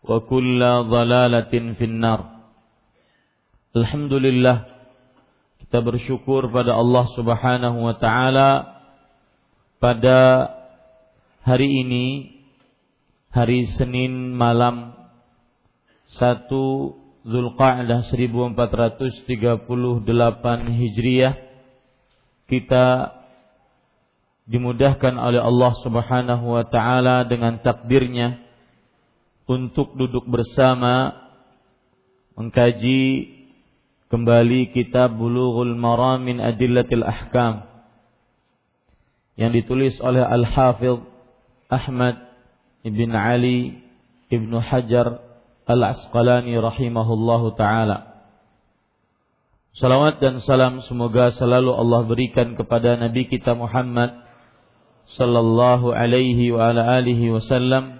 wa kulla dhalalatin finnar. Alhamdulillah kita bersyukur pada Allah Subhanahu wa taala pada hari ini hari Senin malam 1 Zulqa'dah 1438 Hijriah kita dimudahkan oleh Allah Subhanahu wa taala dengan takdirnya untuk duduk bersama mengkaji kembali kitab Bulughul Maram min Adillatil Ahkam yang ditulis oleh Al-Hafidh Ahmad Ibn Ali Ibn Hajar Al-Asqalani rahimahullahu taala. Salawat dan salam semoga selalu Allah berikan kepada Nabi kita Muhammad sallallahu alaihi wa ala alihi wasallam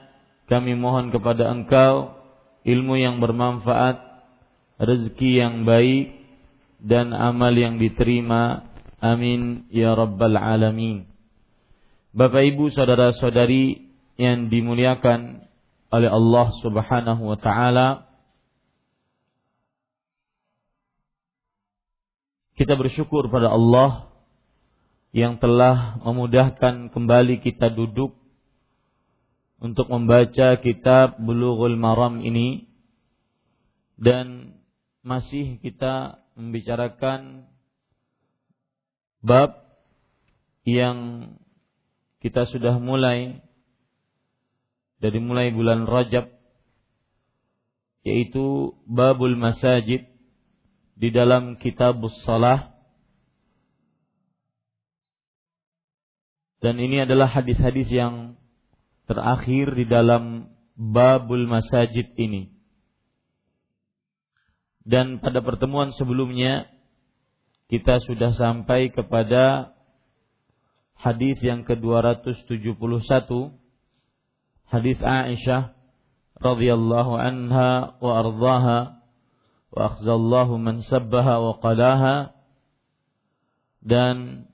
kami mohon kepada Engkau ilmu yang bermanfaat, rezeki yang baik dan amal yang diterima. Amin ya rabbal alamin. Bapak Ibu saudara-saudari yang dimuliakan oleh Allah Subhanahu wa taala, kita bersyukur pada Allah yang telah memudahkan kembali kita duduk untuk membaca kitab Bulughul Maram ini. Dan masih kita membicarakan bab yang kita sudah mulai. Dari mulai bulan Rajab yaitu babul masajid di dalam kitab salah. Dan ini adalah hadis-hadis yang terakhir di dalam babul masajid ini. Dan pada pertemuan sebelumnya kita sudah sampai kepada hadis yang ke-271 hadis Aisyah radhiyallahu anha wa ardhaha wa akhzallahu man sabbaha wa qalaha dan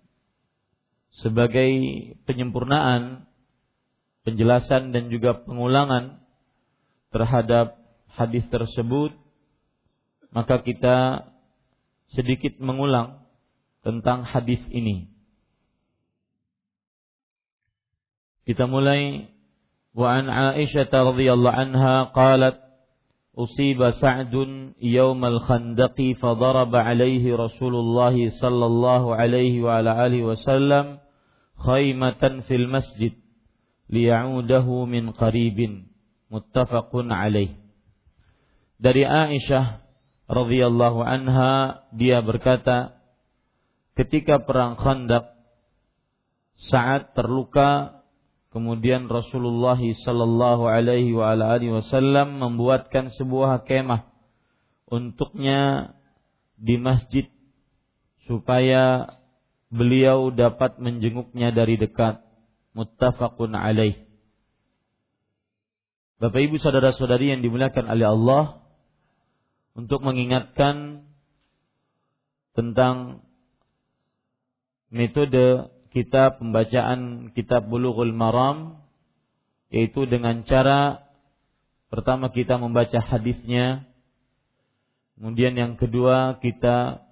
sebagai penyempurnaan penjelasan dan juga pengulangan terhadap hadis tersebut, maka kita sedikit mengulang tentang hadis ini. Kita mulai wa an Aisyah radhiyallahu anha qalat usiba Sa'dun yaumal khandaqi fadaraba alaihi Rasulullah sallallahu alaihi wa ala wasallam khaymatan fil masjid liya'udahu min qaribin muttafaqun alaih. Dari Aisyah radhiyallahu anha dia berkata ketika perang Khandaq saat terluka kemudian Rasulullah sallallahu alaihi wa alihi wasallam membuatkan sebuah kemah untuknya di masjid supaya beliau dapat menjenguknya dari dekat muttafaqun alaih. Bapak Ibu saudara-saudari yang dimuliakan oleh Allah untuk mengingatkan tentang metode kita pembacaan kitab Bulughul Maram yaitu dengan cara pertama kita membaca hadisnya kemudian yang kedua kita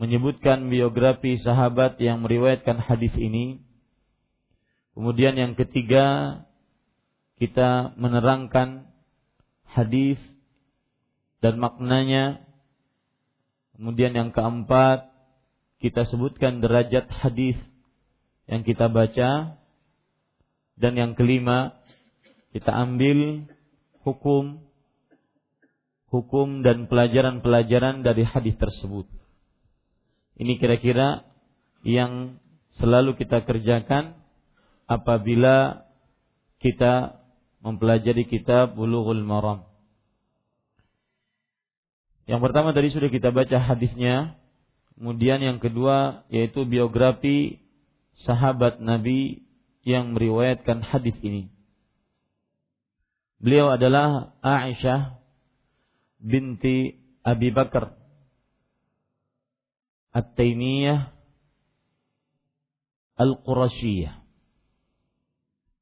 menyebutkan biografi sahabat yang meriwayatkan hadis ini kemudian yang ketiga kita menerangkan hadis dan maknanya. Kemudian yang keempat, kita sebutkan derajat hadis yang kita baca. Dan yang kelima, kita ambil hukum hukum dan pelajaran-pelajaran dari hadis tersebut. Ini kira-kira yang selalu kita kerjakan apabila kita mempelajari kitab Bulughul Maram. Yang pertama tadi sudah kita baca hadisnya. Kemudian yang kedua yaitu biografi sahabat Nabi yang meriwayatkan hadis ini. Beliau adalah Aisyah binti Abi Bakar At-Taimiyah Al-Qurashiyah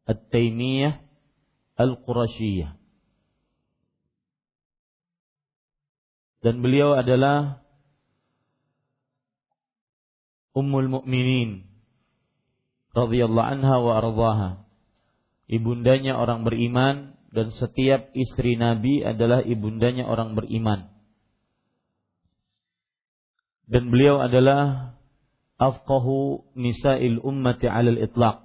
At-Taimiyah Al-Qurashiyah dan beliau adalah Ummul Mukminin radhiyallahu anha wa ardhaha. Ibundanya orang beriman dan setiap istri Nabi adalah ibundanya orang beriman. Dan beliau adalah afqahu nisa'il ummati 'alal itlaq.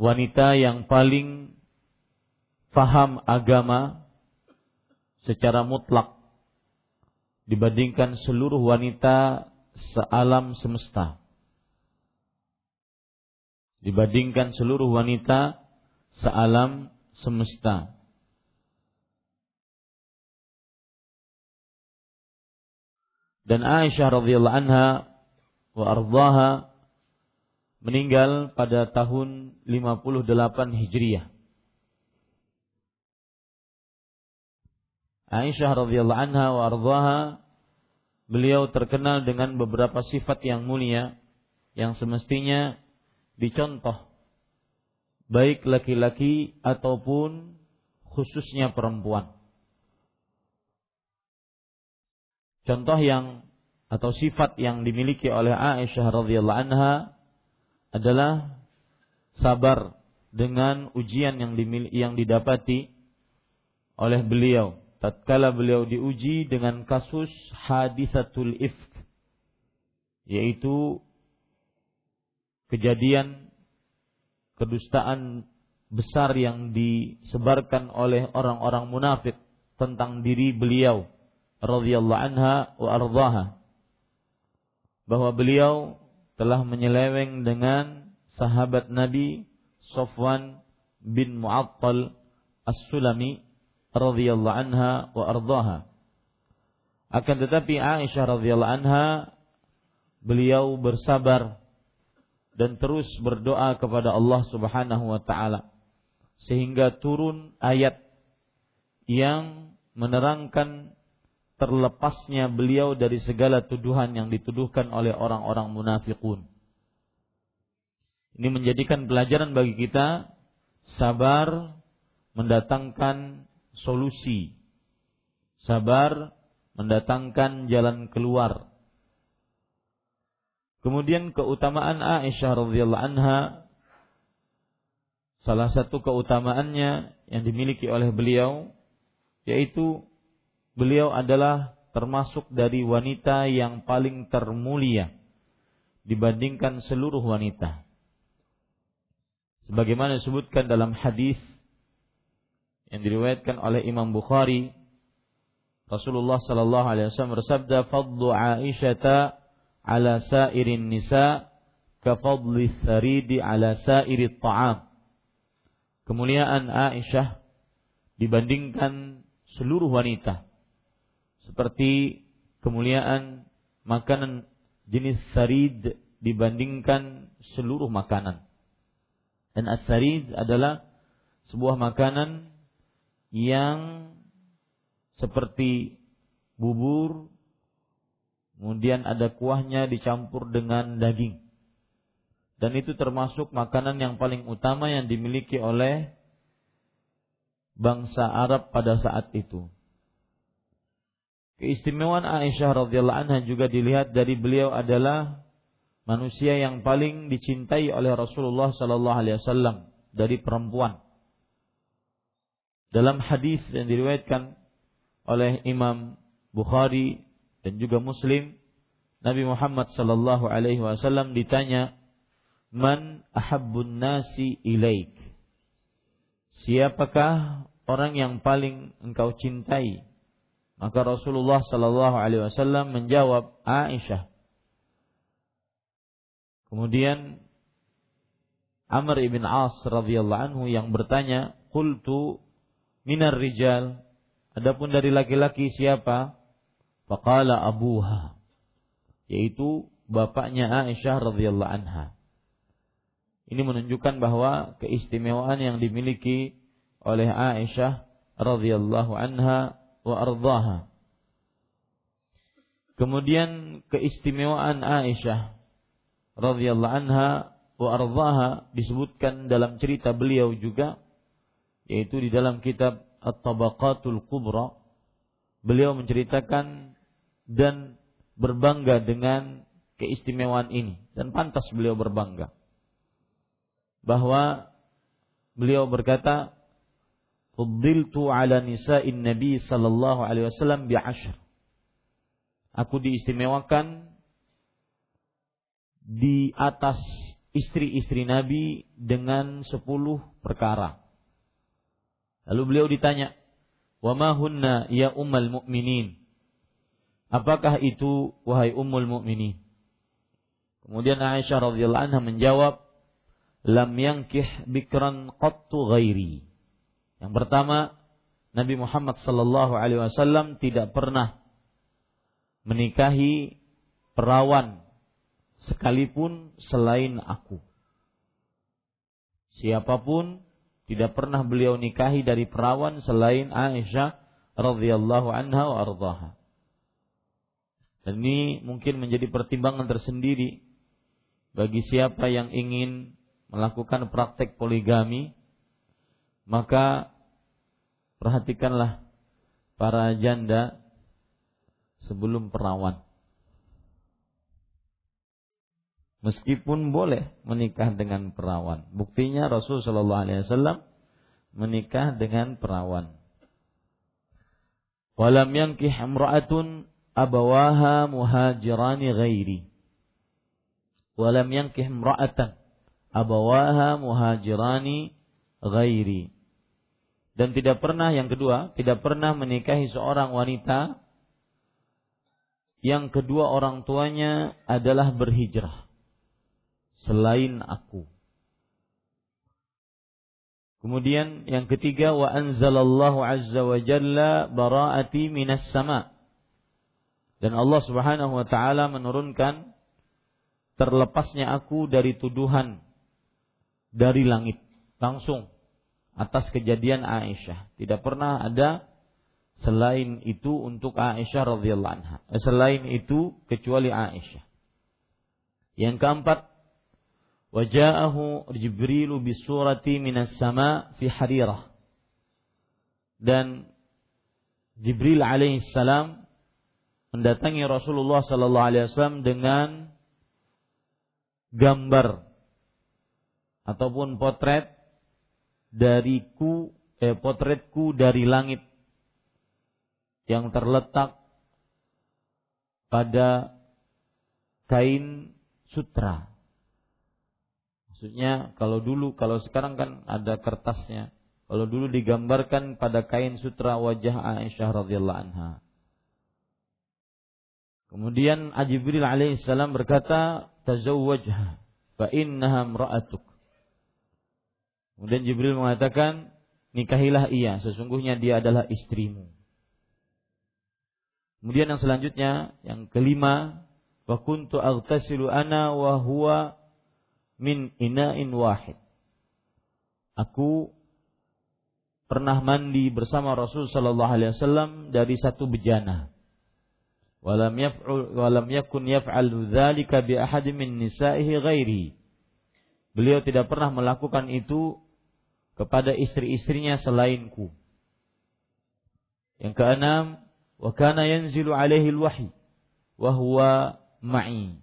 Wanita yang paling faham agama secara mutlak dibandingkan seluruh wanita sealam semesta. Dibandingkan seluruh wanita sealam semesta. Dan Aisyah radhiyallahu anha wa ardhaha meninggal pada tahun 58 Hijriah. Aisyah radhiyallahu anha wa ardhaha beliau terkenal dengan beberapa sifat yang mulia yang semestinya dicontoh baik laki-laki ataupun khususnya perempuan. Contoh yang atau sifat yang dimiliki oleh Aisyah radhiyallahu anha adalah sabar dengan ujian yang dimiliki, yang didapati oleh beliau. Tatkala beliau diuji dengan kasus hadisatul ifk yaitu kejadian kedustaan besar yang disebarkan oleh orang-orang munafik tentang diri beliau radhiyallahu anha wa ardhaha bahwa beliau telah menyeleweng dengan sahabat Nabi Sofwan bin Mu'attal As-Sulami radhiyallahu anha wa ardhaha. Akan tetapi Aisyah radhiyallahu anha beliau bersabar dan terus berdoa kepada Allah Subhanahu wa taala sehingga turun ayat yang menerangkan terlepasnya beliau dari segala tuduhan yang dituduhkan oleh orang-orang munafikun. Ini menjadikan pelajaran bagi kita sabar mendatangkan solusi. Sabar mendatangkan jalan keluar. Kemudian keutamaan Aisyah radhiyallahu anha salah satu keutamaannya yang dimiliki oleh beliau yaitu beliau adalah termasuk dari wanita yang paling termulia dibandingkan seluruh wanita. Sebagaimana disebutkan dalam hadis yang diriwayatkan oleh Imam Bukhari, Rasulullah sallallahu alaihi wasallam bersabda, "Fadlu Aisyah ala sairin nisa ka fadli ala sairi ta'am." Kemuliaan Aisyah dibandingkan seluruh wanita seperti kemuliaan makanan jenis sarid dibandingkan seluruh makanan. Dan as-sarid adalah sebuah makanan yang seperti bubur, kemudian ada kuahnya dicampur dengan daging. Dan itu termasuk makanan yang paling utama yang dimiliki oleh bangsa Arab pada saat itu. Keistimewaan Aisyah radhiyallahu anha juga dilihat dari beliau adalah manusia yang paling dicintai oleh Rasulullah sallallahu alaihi wasallam dari perempuan. Dalam hadis yang diriwayatkan oleh Imam Bukhari dan juga Muslim, Nabi Muhammad sallallahu alaihi wasallam ditanya, "Man ahabbun nasi ilaik?" Siapakah orang yang paling engkau cintai maka Rasulullah Shallallahu Alaihi Wasallam menjawab Aisyah. Kemudian Amr ibn As radhiyallahu anhu yang bertanya, "Qultu minar rijal." Adapun dari laki-laki siapa? Faqala abuha. Yaitu bapaknya Aisyah radhiyallahu anha. Ini menunjukkan bahwa keistimewaan yang dimiliki oleh Aisyah radhiyallahu anha wa ardaha. Kemudian keistimewaan Aisyah radhiyallahu anha wa ardaha disebutkan dalam cerita beliau juga yaitu di dalam kitab At-Tabaqatul Kubra. Beliau menceritakan dan berbangga dengan keistimewaan ini. Dan pantas beliau berbangga. Bahwa beliau berkata Fuddiltu ala nisa'in Nabi sallallahu alaihi wasallam bi ashr. Aku diistimewakan di atas istri-istri Nabi dengan sepuluh perkara. Lalu beliau ditanya, "Wa ma hunna ya ummal mu'minin?" Apakah itu wahai ummul mu'minin? Kemudian Aisyah radhiyallahu anha menjawab, "Lam yankih bikran qattu ghairi." Yang pertama, Nabi Muhammad sallallahu alaihi wasallam tidak pernah menikahi perawan sekalipun selain aku. Siapa pun tidak pernah beliau nikahi dari perawan selain Aisyah radhiyallahu anha wa ardhaha. Dan ini mungkin menjadi pertimbangan tersendiri bagi siapa yang ingin melakukan praktek poligami maka perhatikanlah para janda sebelum perawan. Meskipun boleh menikah dengan perawan. Buktinya Rasul Shallallahu Alaihi Wasallam menikah dengan perawan. Walam yankih imra'atun abawaha muhajirani ghairi. Walam yankih imra'atan abawaha muhajirani ghairi dan tidak pernah yang kedua, tidak pernah menikahi seorang wanita yang kedua orang tuanya adalah berhijrah selain aku. Kemudian yang ketiga wa anzalallahu azza wa jalla bara'ati minas sama. Dan Allah Subhanahu wa taala menurunkan terlepasnya aku dari tuduhan dari langit langsung atas kejadian Aisyah. Tidak pernah ada selain itu untuk Aisyah radhiyallahu anha. Eh, selain itu kecuali Aisyah. Yang keempat, waja'ahu Jibrilu bisurati minas sama fi harirah. dan Jibril alaihissalam mendatangi Rasulullah sallallahu alaihi wasallam dengan gambar ataupun potret dariku eh, potretku dari langit yang terletak pada kain sutra. Maksudnya kalau dulu kalau sekarang kan ada kertasnya kalau dulu digambarkan pada kain sutra wajah Aisyah radhiyallahu anha. Kemudian Jibril alaihissalam berkata, "Tazawwajha fa innaha imra'atuk." Kemudian Jibril mengatakan, "Nikahilah ia, sesungguhnya dia adalah istrimu." Kemudian yang selanjutnya, yang kelima, "Wa kuntu aghtasilu ana wa huwa min ina'in wahid." Aku pernah mandi bersama Rasul sallallahu alaihi wasallam dari satu bejana. Walam yaf'ul walam yakun yaf'al dzalika bi ahad min nisa'ihi ghairi. Beliau tidak pernah melakukan itu kepada istri-istrinya selainku. Yang keenam, wa kana yanzilu alaihi al-wahyi wa huwa ma'i.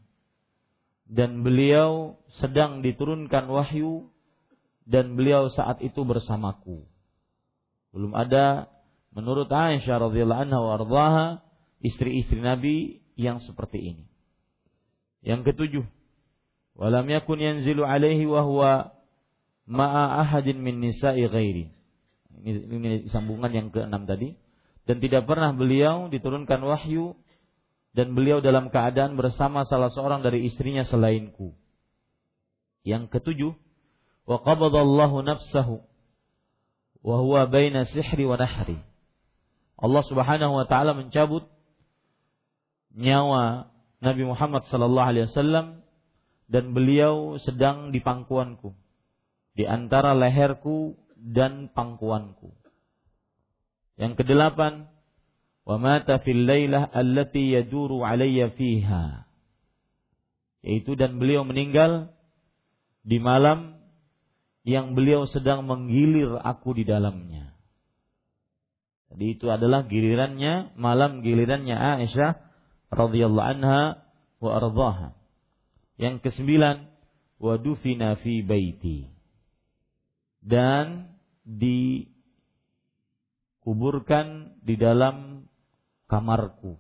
Dan beliau sedang diturunkan wahyu dan beliau saat itu bersamaku. Belum ada menurut Aisyah radhiyallahu anha wa istri-istri Nabi yang seperti ini. Yang ketujuh, walam yakun yanzilu alaihi wa huwa ma'a ahadin min nisa'i ghairi. Ini, ini sambungan yang keenam tadi. Dan tidak pernah beliau diturunkan wahyu dan beliau dalam keadaan bersama salah seorang dari istrinya selainku. Yang ketujuh, wa qabadallahu nafsahu wa huwa baina sihri wa nahri. Allah Subhanahu wa taala mencabut nyawa Nabi Muhammad sallallahu alaihi wasallam dan beliau sedang di pangkuanku di antara leherku dan pangkuanku. Yang kedelapan, wa mata fil lailah allati yaduru alayya fiha. Yaitu dan beliau meninggal di malam yang beliau sedang menggilir aku di dalamnya. Jadi itu adalah gilirannya malam gilirannya Aisyah radhiyallahu anha wa ardhaha. Yang kesembilan wa dufina fi baiti. Dan dikuburkan di dalam kamarku.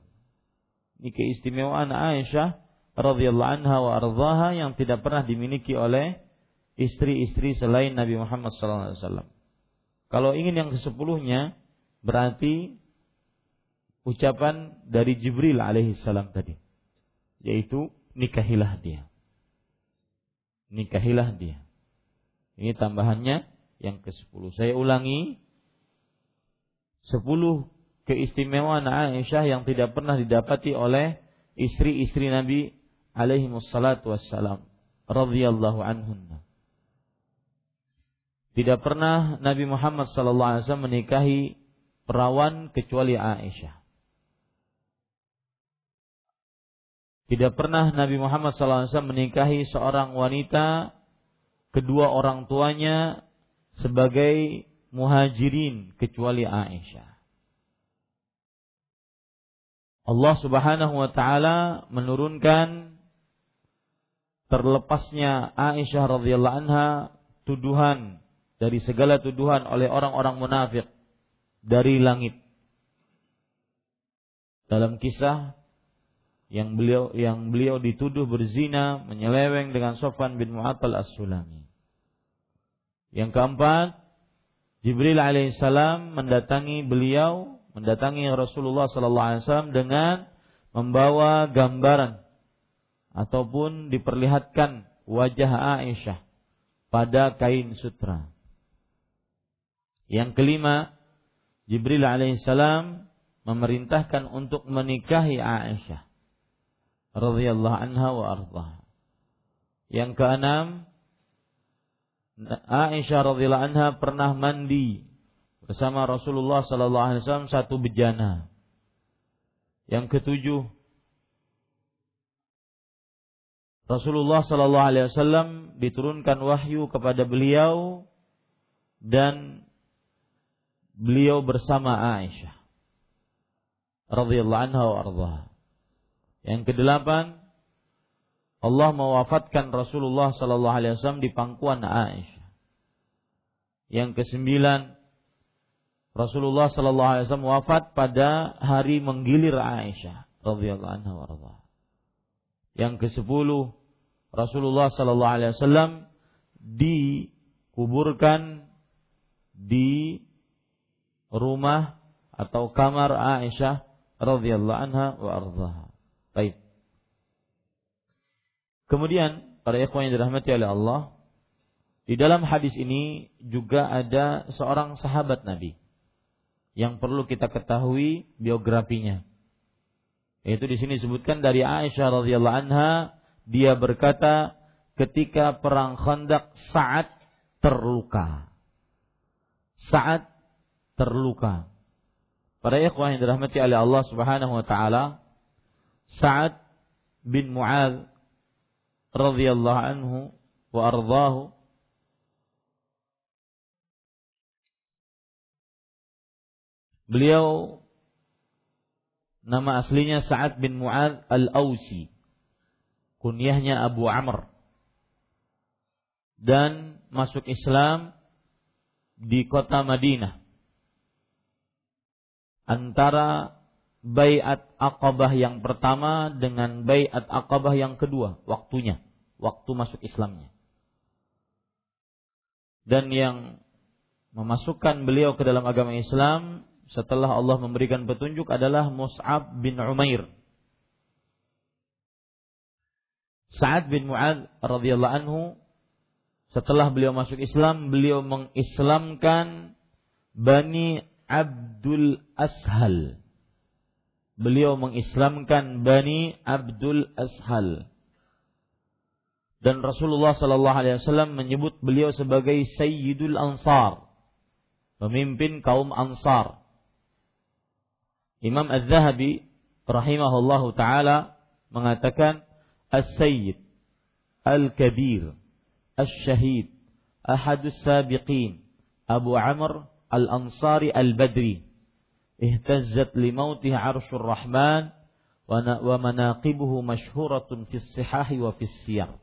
Ini keistimewaan Aisyah radhiyallahu anha wa ardhaha yang tidak pernah dimiliki oleh istri-istri selain Nabi Muhammad SAW. Kalau ingin yang kesepuluhnya, berarti ucapan dari Jibril alaihissalam tadi, yaitu nikahilah dia. Nikahilah dia. Ini tambahannya yang ke-10. Saya ulangi, 10 keistimewaan Aisyah yang tidak pernah didapati oleh istri-istri Nabi alaihi wassalatu wassalam radhiyallahu anhunna. Tidak pernah Nabi Muhammad SAW menikahi perawan kecuali Aisyah. Tidak pernah Nabi Muhammad SAW menikahi seorang wanita kedua orang tuanya sebagai muhajirin kecuali Aisyah. Allah Subhanahu wa taala menurunkan terlepasnya Aisyah radhiyallahu anha tuduhan dari segala tuduhan oleh orang-orang munafik dari langit. Dalam kisah yang beliau yang beliau dituduh berzina menyeleweng dengan Sofan bin Mu'attal As-Sulami. Yang keempat, Jibril alaihissalam mendatangi beliau, mendatangi Rasulullah sallallahu alaihi wasallam dengan membawa gambaran ataupun diperlihatkan wajah Aisyah pada kain sutra. Yang kelima, Jibril alaihissalam memerintahkan untuk menikahi Aisyah radhiyallahu anha wa ardhaha. Yang keenam, Aisyah radhiyallahu anha pernah mandi bersama Rasulullah sallallahu alaihi wasallam satu bejana. Yang ketujuh, Rasulullah sallallahu alaihi wasallam diturunkan wahyu kepada beliau dan beliau bersama Aisyah radhiyallahu anha wa Yang kedelapan, Allah mewafatkan Rasulullah sallallahu alaihi wasallam di pangkuan Aisyah. Yang kesembilan, Rasulullah sallallahu alaihi wasallam wafat pada hari menggilir Aisyah radhiyallahu anha Yang kesepuluh, Rasulullah sallallahu alaihi wasallam dikuburkan di rumah atau kamar Aisyah radhiyallahu anha wa ardhaha. Baik. Kemudian para ikhwan yang dirahmati oleh Allah, di dalam hadis ini juga ada seorang sahabat Nabi yang perlu kita ketahui biografinya. Yaitu di sini disebutkan dari Aisyah radhiyallahu anha, dia berkata ketika perang Khandaq saat terluka. Saat terluka. Para ikhwah yang dirahmati oleh Allah Subhanahu wa taala, Sa'ad bin Mu'adz radhiyallahu anhu wa ardhahu Beliau nama aslinya Sa'ad bin Mu'adz Al-Ausi. Kunyahnya Abu Amr. Dan masuk Islam di kota Madinah antara bayat Aqabah yang pertama dengan bayat Aqabah yang kedua, waktunya, waktu masuk Islamnya. Dan yang memasukkan beliau ke dalam agama Islam setelah Allah memberikan petunjuk adalah Mus'ab bin Umair. Sa'ad bin Mu'ad radhiyallahu anhu setelah beliau masuk Islam, beliau mengislamkan Bani Abdul Ashal. Beliau mengislamkan Bani Abdul Ashal. Dan Rasulullah Sallallahu Alaihi Wasallam menyebut beliau sebagai Sayyidul Ansar, pemimpin kaum Ansar. Imam Az-Zahabi rahimahullahu taala mengatakan As-Sayyid Al-Kabir Al-Syahid Ahadus Sabiqin Abu Amr Al-Ansari Al-Badri ihtazzat limautih arsyur rahman wa manaqibuhu masyhuratun fis sihahi wa fis siyar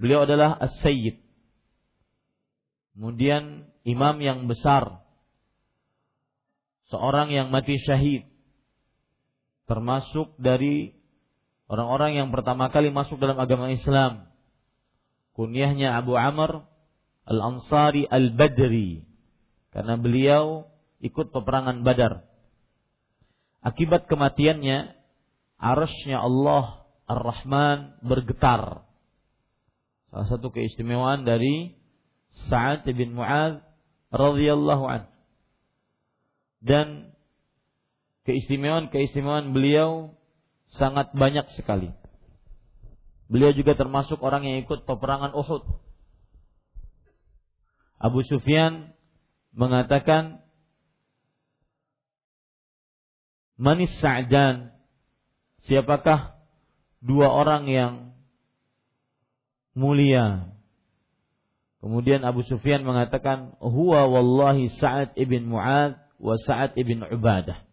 Beliau adalah As-Sayyid. Kemudian imam yang besar. Seorang yang mati syahid. Termasuk dari Orang-orang yang pertama kali masuk dalam agama Islam. Kunyahnya Abu Amr Al-Ansari Al-Badri. Karena beliau ikut peperangan Badar. Akibat kematiannya, arasnya Allah Ar-Rahman bergetar. Salah satu keistimewaan dari Sa'ad bin Mu'ad radhiyallahu an. Dan keistimewaan-keistimewaan beliau sangat banyak sekali. Beliau juga termasuk orang yang ikut peperangan Uhud. Abu Sufyan mengatakan Manis Sa'dan Siapakah dua orang yang mulia Kemudian Abu Sufyan mengatakan huwa wallahi Sa'ad ibn Mu'ad wa Sa'ad ibn Ubadah.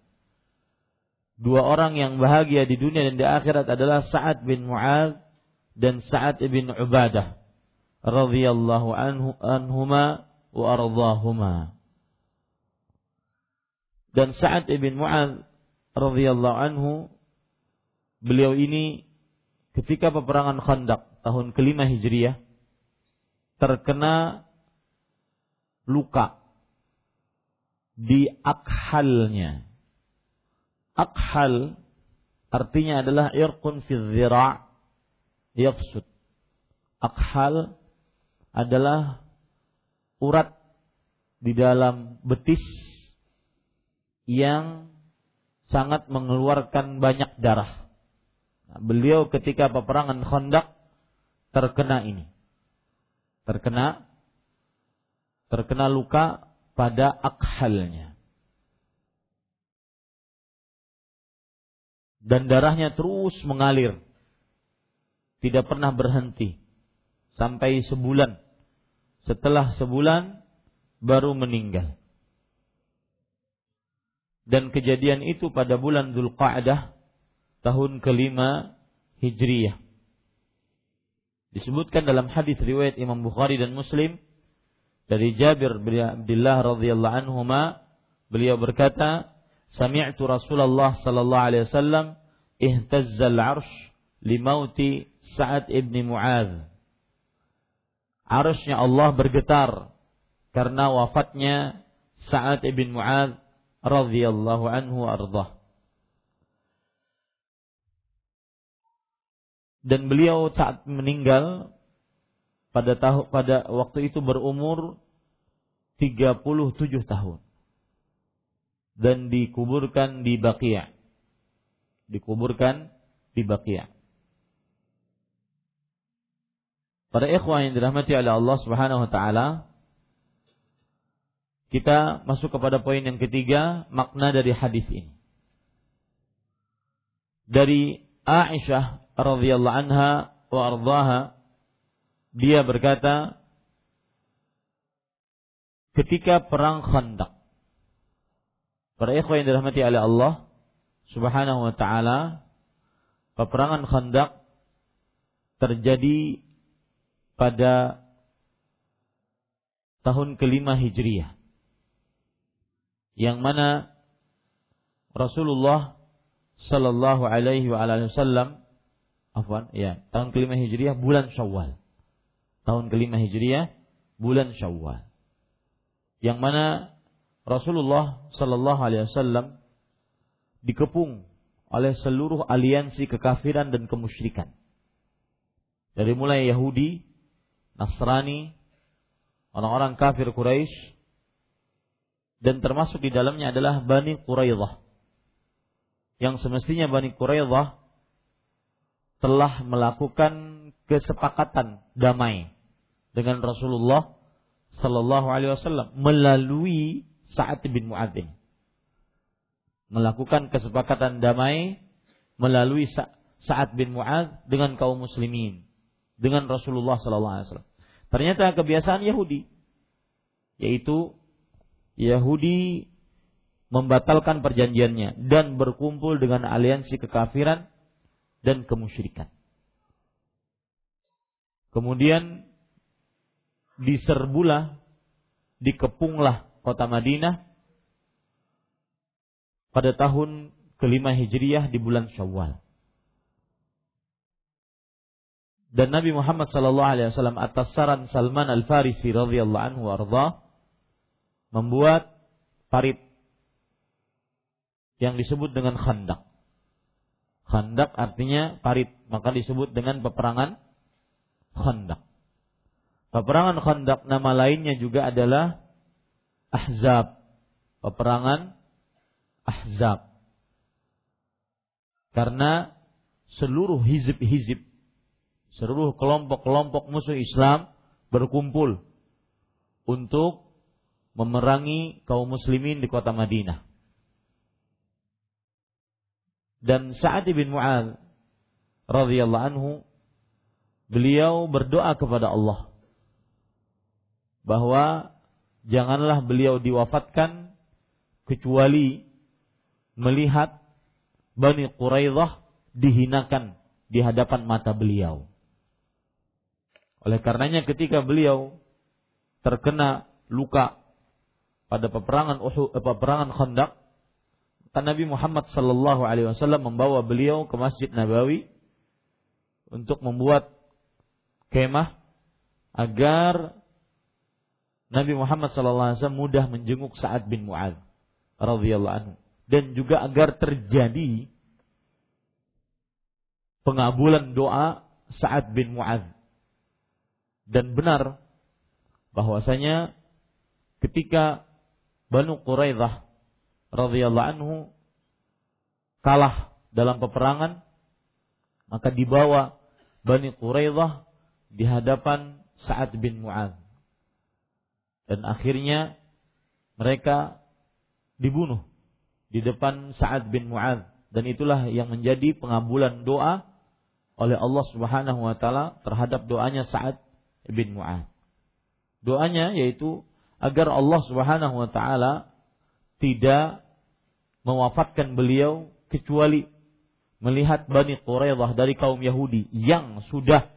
Dua orang yang bahagia di dunia dan di akhirat adalah Sa'ad bin Mu'ad dan Sa'ad ibn Ubadah radhiyallahu anhu anhuma wa ardahuma. Dan Sa'ad ibn Mu'ad radhiyallahu anhu beliau ini ketika peperangan Khandaq tahun kelima Hijriah terkena luka di akhalnya. Akhal artinya adalah irqun fi dhira' yafsud. Akhal adalah urat di dalam betis yang sangat mengeluarkan banyak darah. Nah, beliau ketika peperangan Khandaq terkena ini. Terkena terkena luka pada akhalnya. Dan darahnya terus mengalir. Tidak pernah berhenti. Sampai sebulan setelah sebulan baru meninggal. dan kejadian itu pada bulan Dzulqa'dah tahun kelima Hijriyah. Disebutkan dalam hadis riwayat Imam Bukhari dan Muslim dari Jabir bin Abdullah radhiyallahu anhu beliau berkata, "Sami'tu Rasulullah sallallahu alaihi wasallam ihtazzal 'arsy limauti Sa'ad ibn Mu'adz." Arsy Allah bergetar karena wafatnya Sa'ad ibn Mu'adz radhiyallahu anhu ardah. Dan beliau saat meninggal pada tahu pada waktu itu berumur 37 tahun dan dikuburkan di Baqi'. Dikuburkan di Baqi'. Para ikhwan yang dirahmati oleh Allah Subhanahu wa taala, kita masuk kepada poin yang ketiga, makna dari hadis ini. Dari Aisyah radhiyallahu anha wa ardhaha dia berkata ketika perang Khandaq para ikhwan yang dirahmati oleh Allah Subhanahu wa taala peperangan Khandaq terjadi pada tahun kelima Hijriah yang mana Rasulullah Sallallahu Alaihi Wasallam, afwan, ya, tahun kelima hijriah bulan Syawal. Tahun kelima hijriah bulan Syawal. Yang mana Rasulullah Sallallahu Alaihi Wasallam dikepung oleh seluruh aliansi kekafiran dan kemusyrikan. Dari mulai Yahudi, Nasrani, orang-orang kafir Quraisy, dan termasuk di dalamnya adalah Bani Quraidah. Yang semestinya Bani Quraidah telah melakukan kesepakatan damai dengan Rasulullah Sallallahu Alaihi Wasallam melalui Sa'ad bin Muadzin melakukan kesepakatan damai melalui Sa'ad bin Muadz dengan kaum muslimin dengan Rasulullah Sallallahu Alaihi Wasallam. Ternyata kebiasaan Yahudi yaitu Yahudi membatalkan perjanjiannya dan berkumpul dengan aliansi kekafiran dan kemusyrikan. Kemudian diserbulah, dikepunglah kota Madinah pada tahun kelima Hijriyah di bulan Syawal. Dan Nabi Muhammad sallallahu alaihi wasallam atas saran Salman Al Farisi radhiyallahu anhu arda membuat parit yang disebut dengan khandak. Khandak artinya parit, maka disebut dengan peperangan khandak. Peperangan khandak nama lainnya juga adalah ahzab. Peperangan ahzab. Karena seluruh hizib-hizib, seluruh kelompok-kelompok musuh Islam berkumpul untuk memerangi kaum muslimin di kota Madinah. Dan Sa'ad bin Mu'ad radhiyallahu anhu beliau berdoa kepada Allah bahwa janganlah beliau diwafatkan kecuali melihat Bani Quraidah dihinakan di hadapan mata beliau. Oleh karenanya ketika beliau terkena luka pada peperangan Uhud, eh, peperangan Khandaq, Nabi Muhammad sallallahu alaihi wasallam membawa beliau ke Masjid Nabawi untuk membuat kemah agar Nabi Muhammad sallallahu alaihi wasallam mudah menjenguk Sa'ad bin Mu'adz radhiyallahu anhu. Dan juga agar terjadi pengabulan doa Sa'ad bin Mu'adz. Dan benar bahwasanya ketika Banu Quraidah radhiyallahu anhu kalah dalam peperangan maka dibawa Bani Quraidah di hadapan Sa'ad bin Mu'adz dan akhirnya mereka dibunuh di depan Sa'ad bin Mu'adz dan itulah yang menjadi pengabulan doa oleh Allah Subhanahu wa taala terhadap doanya Sa'ad bin Mu'adz. Doanya yaitu agar Allah Subhanahu wa taala tidak mewafatkan beliau kecuali melihat Bani Quraidah dari kaum Yahudi yang sudah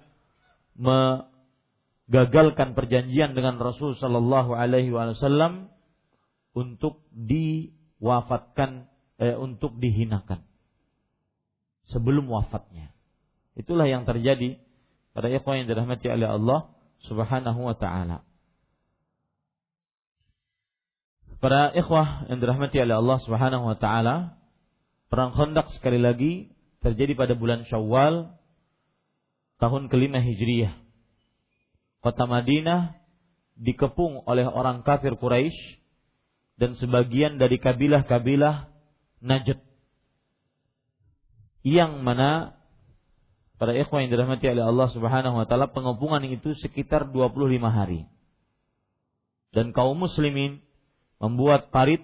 menggagalkan perjanjian dengan Rasul sallallahu alaihi wasallam untuk diwafatkan eh, untuk dihinakan sebelum wafatnya. Itulah yang terjadi pada ikhwan yang dirahmati oleh Allah Subhanahu wa taala. Para ikhwah yang dirahmati oleh Allah Subhanahu wa taala, Perang Khandaq sekali lagi terjadi pada bulan Syawal tahun kelima Hijriyah. Kota Madinah dikepung oleh orang kafir Quraisy dan sebagian dari kabilah-kabilah Najd. Yang mana para ikhwan yang dirahmati oleh Allah Subhanahu wa taala pengepungan itu sekitar 25 hari. Dan kaum muslimin membuat parit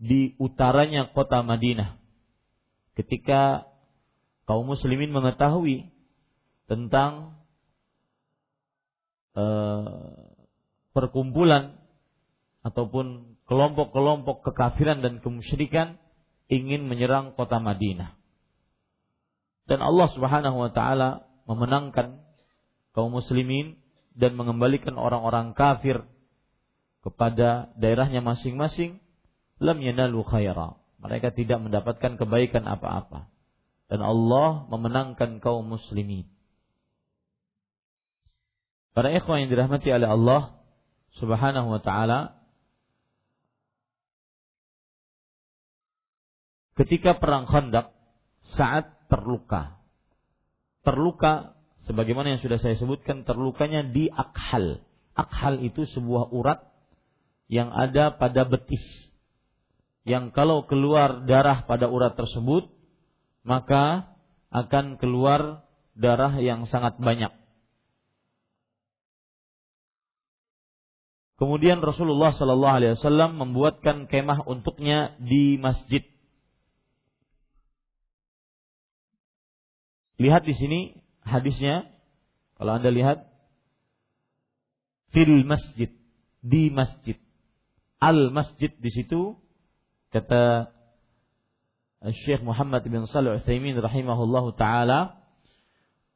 di utaranya kota Madinah. Ketika kaum muslimin mengetahui tentang uh, perkumpulan ataupun kelompok-kelompok kekafiran dan kemusyrikan ingin menyerang kota Madinah. Dan Allah Subhanahu wa taala memenangkan kaum muslimin dan mengembalikan orang-orang kafir kepada daerahnya masing-masing lam yanalu khaira. Mereka tidak mendapatkan kebaikan apa-apa. Dan Allah memenangkan kaum muslimin. Para ikhwan yang dirahmati oleh Allah Subhanahu wa taala ketika perang Khandaq saat terluka. Terluka sebagaimana yang sudah saya sebutkan terlukanya di akhal. Akhal itu sebuah urat yang ada pada betis yang kalau keluar darah pada urat tersebut maka akan keluar darah yang sangat banyak. Kemudian Rasulullah Shallallahu Alaihi Wasallam membuatkan kemah untuknya di masjid. Lihat di sini hadisnya, kalau anda lihat fil masjid di masjid al masjid di situ Kata Syekh Muhammad bin Shalih Utsaimin rahimahullahu taala,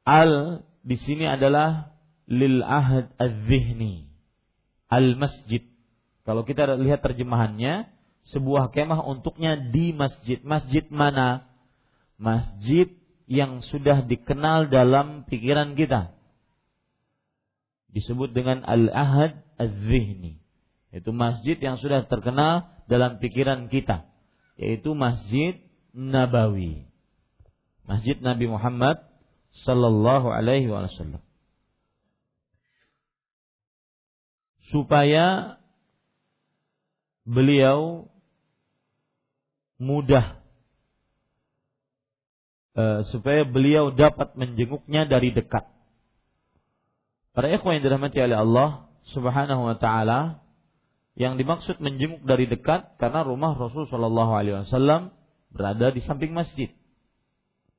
al di sini adalah lil ahad az-zihni. Al masjid. Kalau kita lihat terjemahannya, sebuah kemah untuknya di masjid. Masjid mana? Masjid yang sudah dikenal dalam pikiran kita. Disebut dengan al-ahad az-zihni. Itu masjid yang sudah terkenal dalam pikiran kita yaitu Masjid Nabawi. Masjid Nabi Muhammad sallallahu alaihi wasallam. Supaya beliau mudah uh, supaya beliau dapat menjenguknya dari dekat. Para ikhwan yang dirahmati oleh Allah Subhanahu wa taala, yang dimaksud menjenguk dari dekat karena rumah Rasul Shallallahu Alaihi Wasallam berada di samping masjid.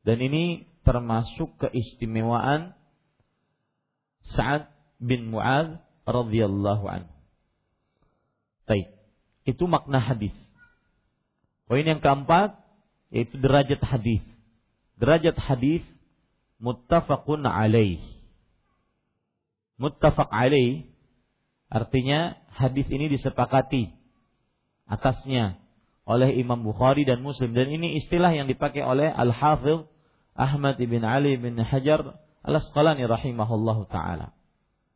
Dan ini termasuk keistimewaan Sa'ad bin Mu'ad radhiyallahu anhu. Baik. Itu makna hadis. Poin yang keempat yaitu derajat hadis. Derajat hadis muttafaqun alaih. Muttafaq alaih artinya hadis ini disepakati atasnya oleh Imam Bukhari dan Muslim dan ini istilah yang dipakai oleh Al-Hafidh Ahmad ibn Ali bin Hajar Al-Asqalani rahimahullahu taala.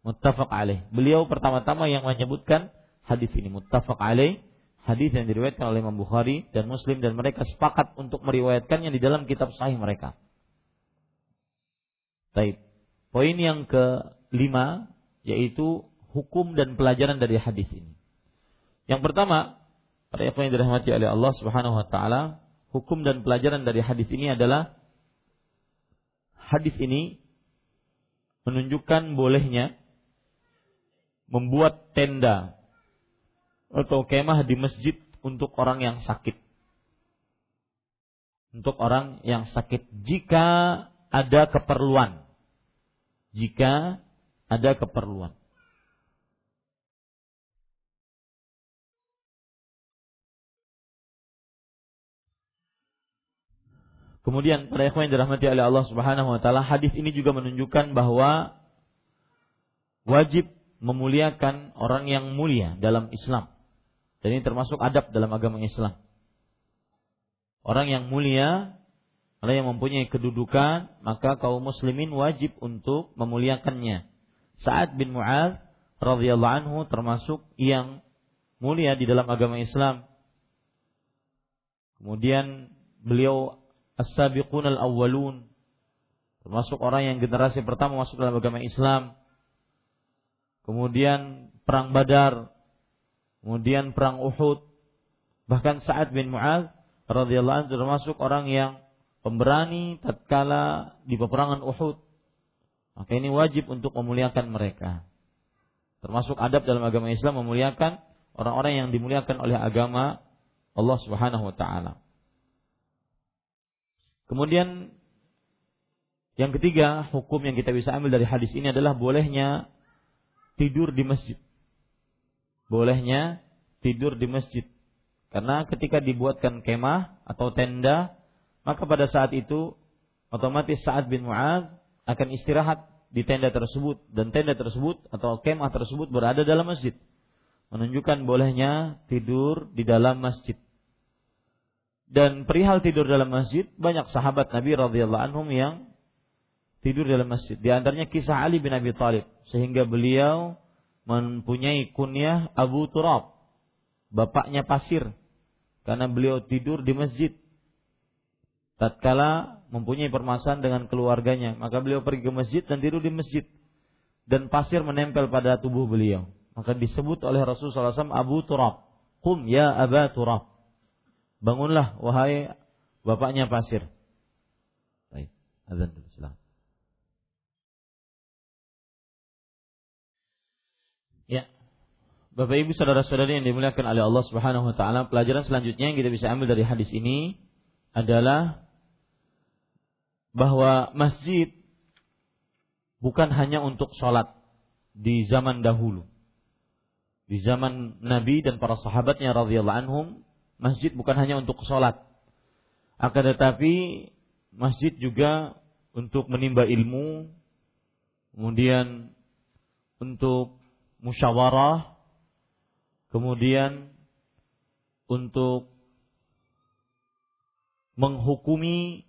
Muttafaq alaih. Beliau pertama-tama yang menyebutkan hadis ini muttafaq alaih, hadis yang diriwayatkan oleh Imam Bukhari dan Muslim dan mereka sepakat untuk meriwayatkannya di dalam kitab sahih mereka. Baik. Poin yang kelima yaitu hukum dan pelajaran dari hadis ini. Yang pertama, para ikhwan yang dirahmati oleh Allah Subhanahu wa taala, hukum dan pelajaran dari hadis ini adalah hadis ini menunjukkan bolehnya membuat tenda atau kemah di masjid untuk orang yang sakit. Untuk orang yang sakit jika ada keperluan. Jika ada keperluan. Kemudian para ikhwan yang dirahmati oleh Allah Subhanahu wa taala, hadis ini juga menunjukkan bahwa wajib memuliakan orang yang mulia dalam Islam. Dan ini termasuk adab dalam agama Islam. Orang yang mulia, orang yang mempunyai kedudukan, maka kaum muslimin wajib untuk memuliakannya. Sa'ad bin Mu'adz radhiyallahu anhu termasuk yang mulia di dalam agama Islam. Kemudian beliau as-sabiqun al-awwalun termasuk orang yang generasi pertama masuk dalam agama Islam. Kemudian perang Badar, kemudian perang Uhud, bahkan Sa'ad bin Mu'adz radhiyallahu anhu termasuk orang yang pemberani tatkala di peperangan Uhud. Maka ini wajib untuk memuliakan mereka. Termasuk adab dalam agama Islam memuliakan orang-orang yang dimuliakan oleh agama Allah Subhanahu wa taala. Kemudian yang ketiga, hukum yang kita bisa ambil dari hadis ini adalah bolehnya tidur di masjid. Bolehnya tidur di masjid. Karena ketika dibuatkan kemah atau tenda, maka pada saat itu otomatis saat bin Mu'ad akan istirahat di tenda tersebut dan tenda tersebut atau kemah tersebut berada dalam masjid menunjukkan bolehnya tidur di dalam masjid. Dan perihal tidur dalam masjid, banyak sahabat Nabi radhiyallahu anhum yang tidur dalam masjid. Di antaranya kisah Ali bin Abi Thalib sehingga beliau mempunyai kunyah Abu Turab, bapaknya pasir karena beliau tidur di masjid. Tatkala mempunyai permasalahan dengan keluarganya, maka beliau pergi ke masjid dan tidur di masjid dan pasir menempel pada tubuh beliau. Maka disebut oleh Rasulullah SAW Abu Turab. Qum ya Aba Turab. Bangunlah wahai bapaknya pasir. Baik, azan dulu silakan. Ya. Bapak Ibu saudara-saudari yang dimuliakan oleh Allah Subhanahu wa taala, pelajaran selanjutnya yang kita bisa ambil dari hadis ini adalah bahwa masjid bukan hanya untuk sholat di zaman dahulu di zaman Nabi dan para sahabatnya radhiyallahu anhum, masjid bukan hanya untuk sholat. Akan tetapi masjid juga untuk menimba ilmu, kemudian untuk musyawarah, kemudian untuk menghukumi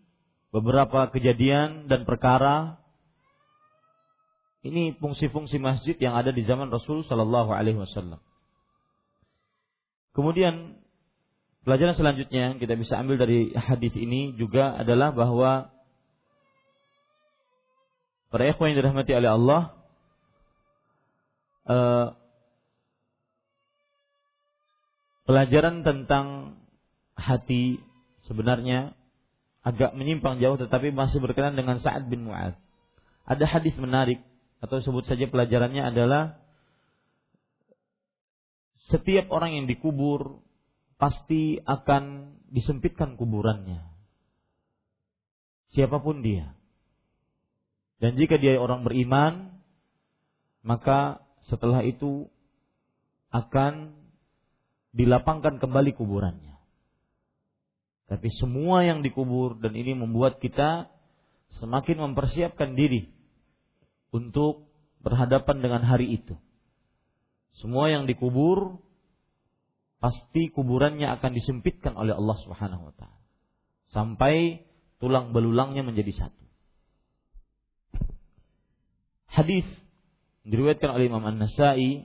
beberapa kejadian dan perkara ini fungsi-fungsi masjid yang ada di zaman Rasul Shallallahu Alaihi Wasallam. Kemudian pelajaran selanjutnya yang kita bisa ambil dari hadis ini juga adalah bahwa para ikhwan yang dirahmati oleh Allah eh, pelajaran tentang hati sebenarnya agak menyimpang jauh tetapi masih berkenan dengan Sa'ad bin Mu'ad. Ada hadis menarik atau sebut saja pelajarannya adalah setiap orang yang dikubur pasti akan disempitkan kuburannya. Siapa pun dia. Dan jika dia orang beriman, maka setelah itu akan dilapangkan kembali kuburannya. Tapi semua yang dikubur dan ini membuat kita semakin mempersiapkan diri untuk berhadapan dengan hari itu. Semua yang dikubur pasti kuburannya akan disempitkan oleh Allah Subhanahu wa taala sampai tulang belulangnya menjadi satu. Hadis diriwayatkan oleh Imam An-Nasa'i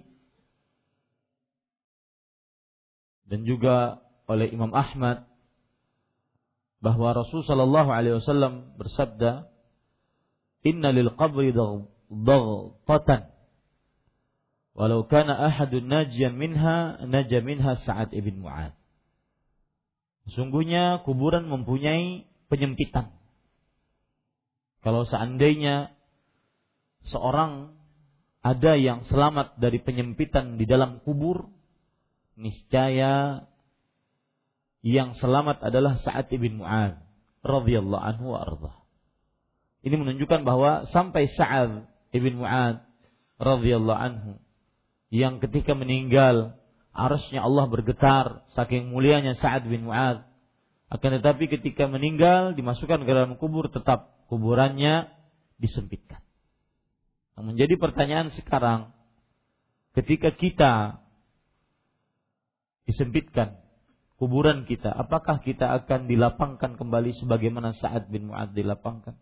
dan juga oleh Imam Ahmad bahwa Rasul sallallahu alaihi wasallam bersabda, "Inna lil qabri dhaghatan walau kana ahadun najian minha naja minha Sa'ad ibn Mu'ad Sungguhnya kuburan mempunyai penyempitan. Kalau seandainya seorang ada yang selamat dari penyempitan di dalam kubur, niscaya yang selamat adalah Sa'ad ibn Mu'ad radhiyallahu anhu wa arda. Ini menunjukkan bahwa sampai Sa'ad ibn Mu'ad radhiyallahu anhu yang ketika meninggal arasnya Allah bergetar saking mulianya Sa'ad bin Mu'ad Akan tetapi ketika meninggal dimasukkan ke dalam kubur tetap kuburannya disempitkan. Yang menjadi pertanyaan sekarang, ketika kita disempitkan kuburan kita, apakah kita akan dilapangkan kembali sebagaimana Sa'ad bin Mu'ad dilapangkan?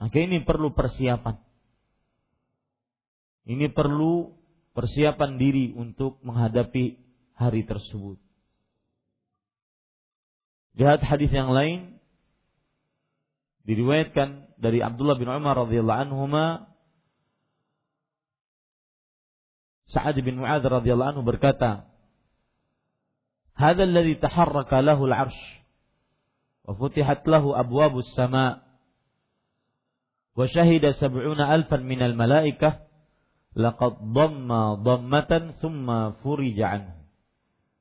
Maka ini perlu persiapan. Ini perlu persiapan diri untuk menghadapi hari tersebut. Lihat hadis yang lain diriwayatkan dari Abdullah bin Umar radhiyallahu anhu Sa'ad bin Mu'adz radhiyallahu anhu berkata, "Hadzal ladzi taharraka lahu al-'arsy wa futihat lahu abwabus sama' wa syahida sab'una alfan minal malaikah laqad dhamma dhammatan thumma furija anhu."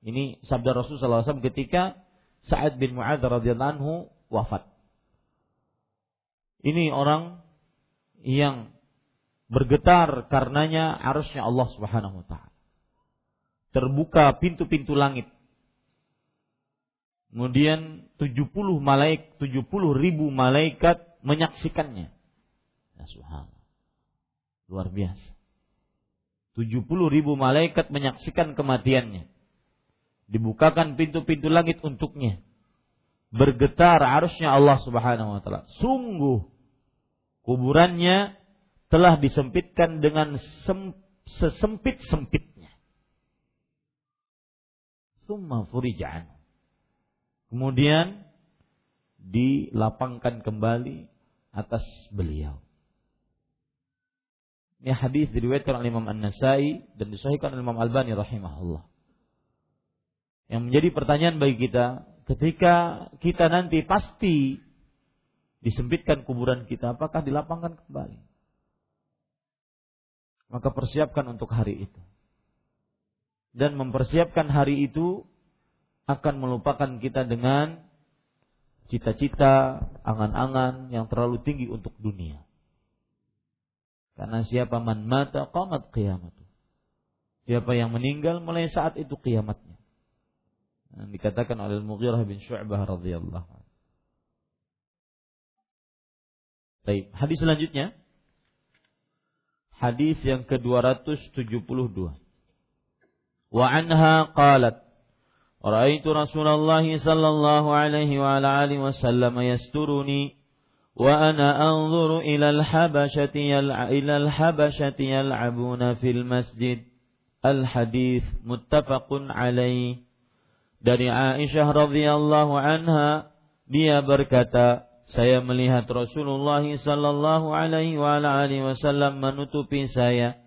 Ini sabda Rasulullah SAW ketika Sa'ad bin Mu'adz radhiyallahu anhu wafat. Ini orang yang bergetar karenanya arusnya Allah Subhanahu wa taala. Terbuka pintu-pintu langit. Kemudian 70 malaik, 70 ribu malaikat menyaksikannya. Ya subhanallah. Luar biasa. 70 ribu malaikat menyaksikan kematiannya. Dibukakan pintu-pintu langit untuknya. Bergetar arusnya Allah subhanahu wa ta'ala. Sungguh kuburannya telah disempitkan dengan sem, sesempit-sempitnya. Summa furija'an. Kemudian dilapangkan kembali atas beliau. Ini hadis diriwayatkan oleh Imam An-Nasai dan disahihkan oleh Imam Albani rahimahullah. Yang menjadi pertanyaan bagi kita, ketika kita nanti pasti disempitkan kuburan kita, apakah dilapangkan kembali? Maka persiapkan untuk hari itu. Dan mempersiapkan hari itu akan melupakan kita dengan cita-cita, angan-angan yang terlalu tinggi untuk dunia. Karena siapa man mata qamat kiamat. Siapa yang meninggal mulai saat itu kiamatnya. Yang dikatakan oleh Mughirah bin Syu'bah radhiyallahu anhu. Baik, hadis selanjutnya Hadis yang ke-272. Wa anha qalat Ra'aitu Rasulullah sallallahu alaihi wa ala alihi wasallam yasturuni wa ana anzuru ila al-habashati ila al-habashati yal'abuna fil masjid. Al-hadis muttafaqun alaih. Dari Aisyah radhiyallahu anha dia berkata saya melihat Rasulullah sallallahu alaihi wasallam menutupi saya.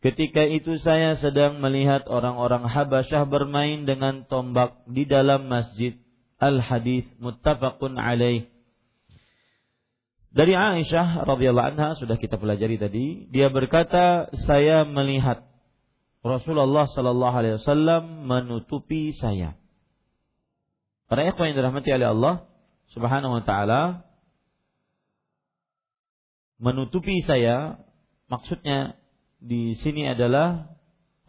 Ketika itu saya sedang melihat orang-orang Habasyah bermain dengan tombak di dalam masjid. Al-hadis muttafaqun alaih. Dari Aisyah radhiyallahu anha sudah kita pelajari tadi, dia berkata, saya melihat Rasulullah sallallahu alaihi wasallam menutupi saya. Para ikhwan yang dirahmati oleh Allah, Subhanahu wa taala menutupi saya maksudnya di sini adalah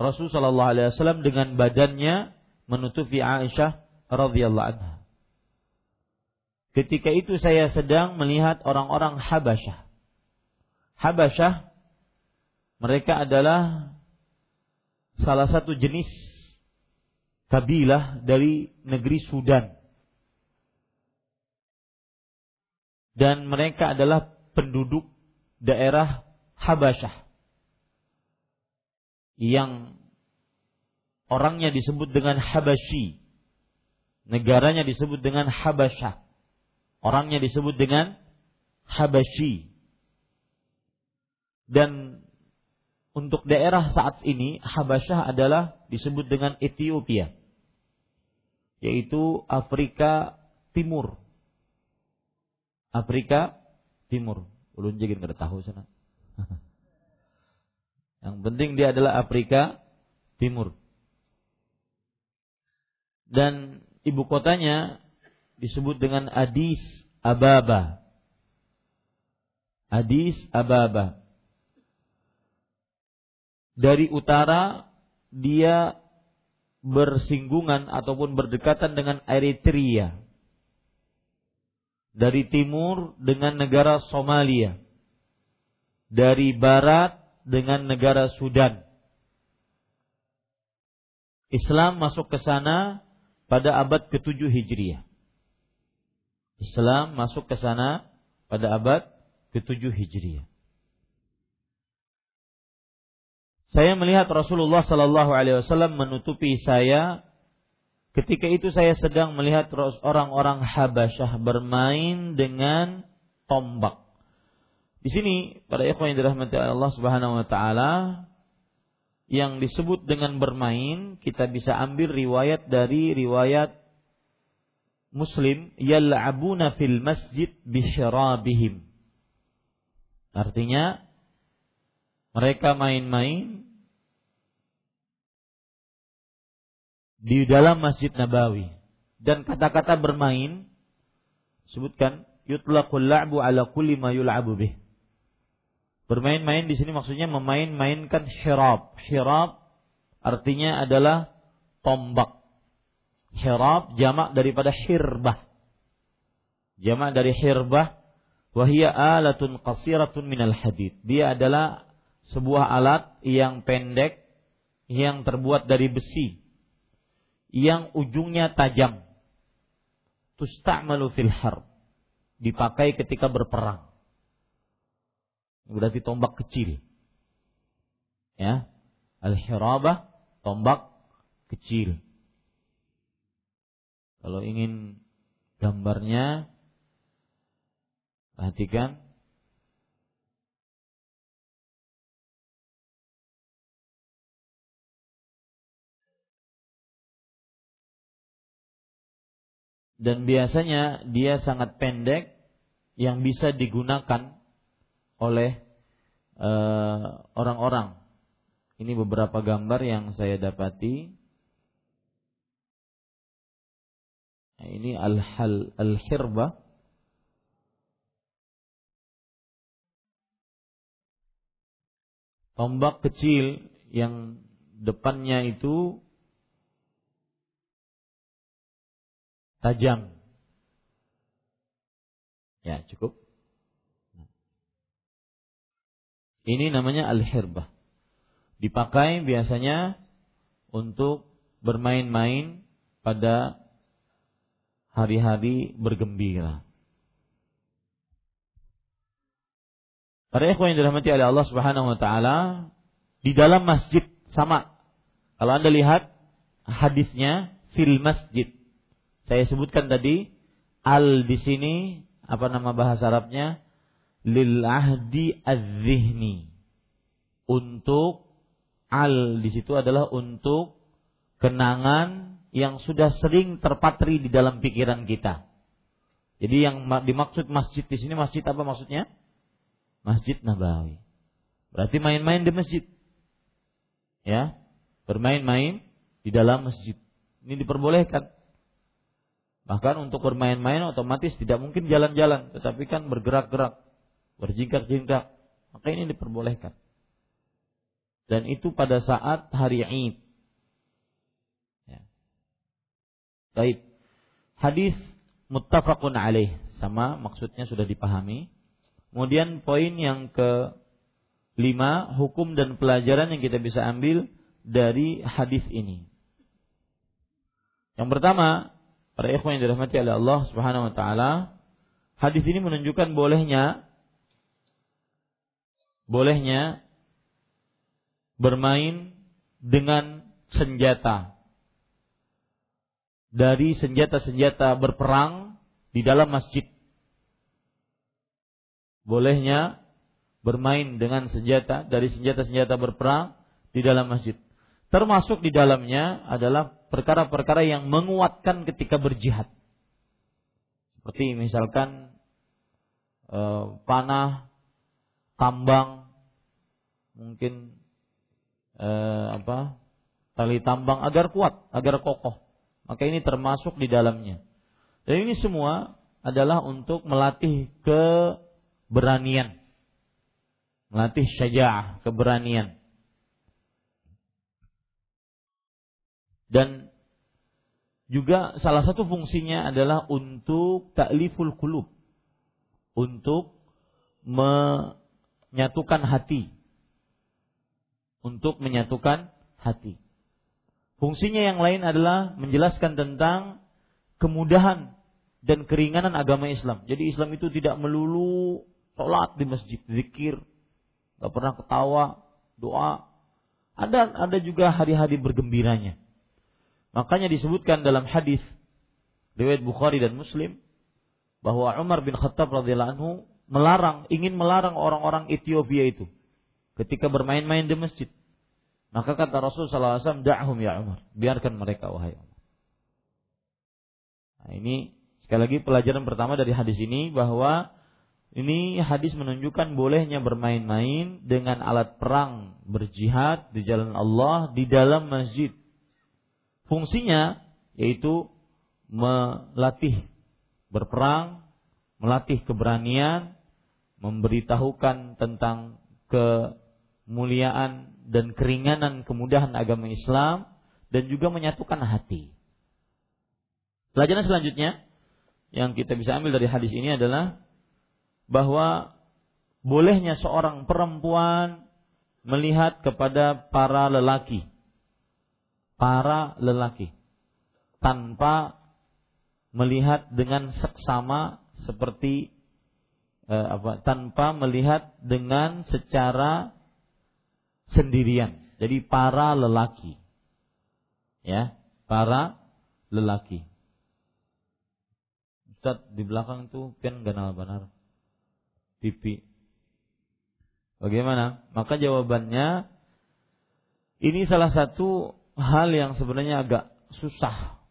Rasul sallallahu alaihi wasallam dengan badannya menutupi Aisyah radhiyallahu anha. Ketika itu saya sedang melihat orang-orang Habasyah. Habasyah mereka adalah salah satu jenis kabilah dari negeri Sudan. dan mereka adalah penduduk daerah Habasyah yang orangnya disebut dengan Habasyi, negaranya disebut dengan Habasyah, orangnya disebut dengan Habasyi. Dan untuk daerah saat ini Habasyah adalah disebut dengan Ethiopia, yaitu Afrika Timur Afrika Timur. Ulun jadi nggak tahu sana. Yang penting dia adalah Afrika Timur. Dan ibu kotanya disebut dengan Addis Ababa. Addis Ababa. Dari utara dia bersinggungan ataupun berdekatan dengan Eritrea. Dari timur dengan negara Somalia. Dari barat dengan negara Sudan. Islam masuk ke sana pada abad ke-7 Hijriah. Islam masuk ke sana pada abad ke-7 Hijriah. Saya melihat Rasulullah Sallallahu Alaihi Wasallam menutupi saya. Ketika itu saya sedang melihat orang-orang Habasyah bermain dengan tombak. Di sini pada ikhwan yang dirahmati Allah Subhanahu wa taala yang disebut dengan bermain kita bisa ambil riwayat dari riwayat Muslim yal'abuna fil masjid bisyarabihim. Artinya mereka main-main di dalam Masjid Nabawi dan kata-kata bermain sebutkan yutlaqul la'bu ala kulli ma yul'abu bih. Bermain-main di sini maksudnya memain-mainkan hirab. Hirab artinya adalah tombak. Hirab jamak daripada hirbah. Jamak dari hirbah wahia alatun qasiratun minal hadid. Dia adalah sebuah alat yang pendek yang terbuat dari besi yang ujungnya tajam. Tusta'malu fil harb. Dipakai ketika berperang. Berarti tombak kecil. Ya. Al-hirabah tombak kecil. Kalau ingin gambarnya perhatikan dan biasanya dia sangat pendek yang bisa digunakan oleh eh, orang-orang. Uh, Ini beberapa gambar yang saya dapati. Nah, ini al-hal al-hirba. Tombak kecil yang depannya itu tajam. Ya, cukup. Ini namanya al-hirbah. Dipakai biasanya untuk bermain-main pada hari-hari bergembira. Para ikhwan yang dirahmati oleh Allah Subhanahu wa taala, di dalam masjid sama. Kalau Anda lihat hadisnya fil masjid saya sebutkan tadi al di sini apa nama bahasa Arabnya? Lil ahdi az-zihni. Untuk al di situ adalah untuk kenangan yang sudah sering terpatri di dalam pikiran kita. Jadi yang dimaksud masjid di sini masjid apa maksudnya? Masjid Nabawi. Berarti main-main di masjid. Ya, bermain-main di dalam masjid. Ini diperbolehkan. Bahkan untuk bermain-main otomatis tidak mungkin jalan-jalan, tetapi kan bergerak-gerak, berjingkak-jingkak. Maka ini diperbolehkan. Dan itu pada saat hari Id. Ya. Baik. Hadis muttafaqun alaih sama maksudnya sudah dipahami. Kemudian poin yang ke lima hukum dan pelajaran yang kita bisa ambil dari hadis ini. Yang pertama, Para ikhwan yang dirahmati oleh Allah Subhanahu wa taala, hadis ini menunjukkan bolehnya bolehnya bermain dengan senjata dari senjata-senjata berperang di dalam masjid. Bolehnya bermain dengan senjata dari senjata-senjata berperang di dalam masjid. Termasuk di dalamnya adalah perkara-perkara yang menguatkan ketika berjihad. Seperti misalkan e, panah, tambang, mungkin e, apa tali tambang agar kuat, agar kokoh. Maka ini termasuk di dalamnya. Dan ini semua adalah untuk melatih keberanian. Melatih syaja'ah, keberanian. Dan juga salah satu fungsinya adalah untuk takliful kulub. Untuk menyatukan hati. Untuk menyatukan hati. Fungsinya yang lain adalah menjelaskan tentang kemudahan dan keringanan agama Islam. Jadi Islam itu tidak melulu sholat di masjid, zikir, nggak pernah ketawa, doa. Ada ada juga hari-hari bergembiranya. Makanya disebutkan dalam hadis riwayat Bukhari dan Muslim bahwa Umar bin Khattab radhiyallahu anhu melarang, ingin melarang orang-orang Ethiopia itu ketika bermain-main di masjid. Maka kata Rasul wasallam, "Da'hum ya Umar." Biarkan mereka wahai Umar. Nah, ini sekali lagi pelajaran pertama dari hadis ini bahwa ini hadis menunjukkan bolehnya bermain-main dengan alat perang, berjihad di jalan Allah di dalam masjid. Fungsinya yaitu melatih berperang, melatih keberanian, memberitahukan tentang kemuliaan dan keringanan kemudahan agama Islam dan juga menyatukan hati. Pelajaran selanjutnya yang kita bisa ambil dari hadis ini adalah bahwa bolehnya seorang perempuan melihat kepada para lelaki para lelaki tanpa melihat dengan seksama seperti eh, apa tanpa melihat dengan secara sendirian. Jadi para lelaki. Ya, para lelaki. Ustaz di belakang itu pian ganal benar. Pipi. Bagaimana? Maka jawabannya ini salah satu hal yang sebenarnya agak susah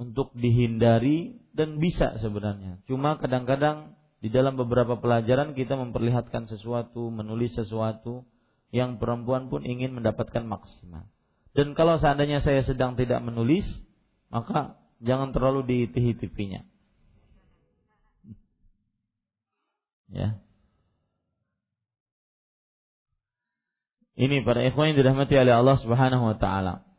untuk dihindari dan bisa sebenarnya. Cuma kadang-kadang di dalam beberapa pelajaran kita memperlihatkan sesuatu, menulis sesuatu yang perempuan pun ingin mendapatkan maksimal. Dan kalau seandainya saya sedang tidak menulis, maka jangan terlalu diitihi-tipinya. Ya. Ini para ikhwan yang dirahmati oleh Allah Subhanahu wa taala.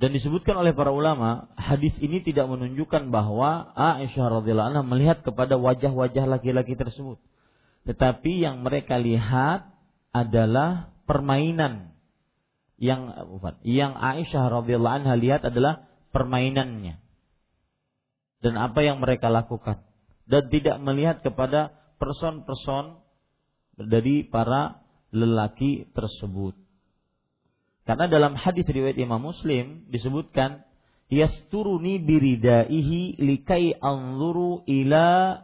Dan disebutkan oleh para ulama, hadis ini tidak menunjukkan bahwa Aisyah radhiyallahu anha melihat kepada wajah-wajah laki-laki tersebut. Tetapi yang mereka lihat adalah permainan yang yang Aisyah radhiyallahu anha lihat adalah permainannya dan apa yang mereka lakukan dan tidak melihat kepada person-person dari para lelaki tersebut. Karena dalam hadis riwayat Imam Muslim disebutkan yasturuni biridaihi likai anzuru ila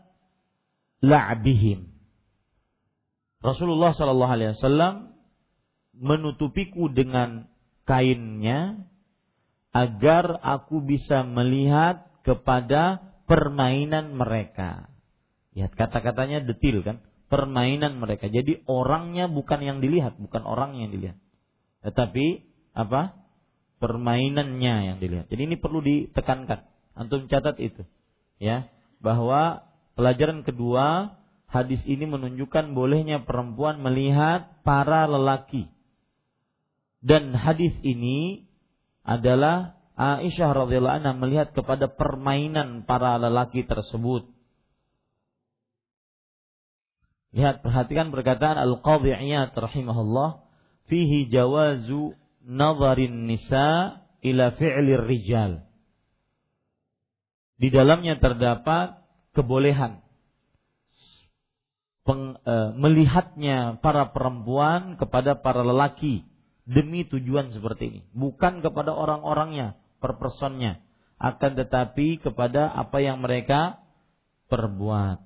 la'bihim. Rasulullah Shallallahu alaihi wasallam menutupiku dengan kainnya agar aku bisa melihat kepada permainan mereka. Lihat kata-katanya detil kan, permainan mereka. Jadi orangnya bukan yang dilihat, bukan orang yang dilihat. Tetapi apa? Permainannya yang dilihat. Jadi ini perlu ditekankan. Antum catat itu. Ya, bahwa pelajaran kedua hadis ini menunjukkan bolehnya perempuan melihat para lelaki. Dan hadis ini adalah Aisyah radhiyallahu anha melihat kepada permainan para lelaki tersebut. Lihat perhatikan perkataan Al-Qadhi Iyad rahimahullah fihi jawazu nazarin nisa ila fi'lir rijal. Di dalamnya terdapat kebolehan peng, e, melihatnya para perempuan kepada para lelaki demi tujuan seperti ini, bukan kepada orang-orangnya, per personnya, akan tetapi kepada apa yang mereka perbuat.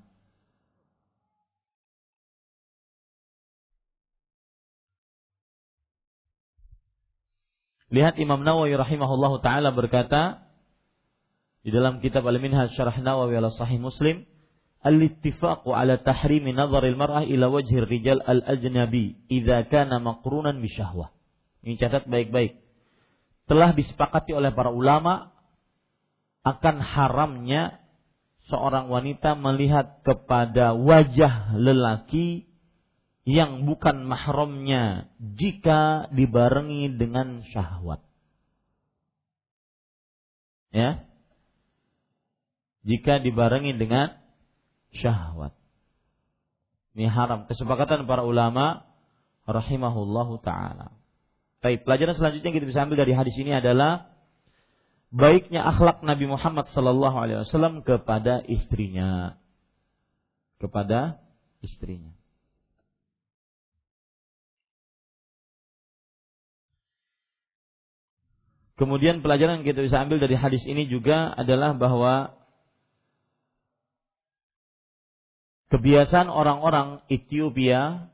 Lihat Imam Nawawi rahimahullahu taala berkata di dalam kitab Al-Minhaj Syarah Nawawi ala Sahih Muslim, al-ittifaq ala tahrimi nazar al-mar'ah ila wajhi rijal al-ajnabi idza kana maqrunan bi syahwah. Ini catat baik-baik telah disepakati oleh para ulama akan haramnya seorang wanita melihat kepada wajah lelaki yang bukan mahramnya jika dibarengi dengan syahwat. Ya. Jika dibarengi dengan syahwat. Ini haram. Kesepakatan para ulama rahimahullahu taala. Baik, pelajaran selanjutnya kita bisa ambil dari hadis ini adalah baiknya akhlak Nabi Muhammad sallallahu alaihi wasallam kepada istrinya. Kepada istrinya. Kemudian pelajaran yang kita bisa ambil dari hadis ini juga adalah bahwa kebiasaan orang-orang Ethiopia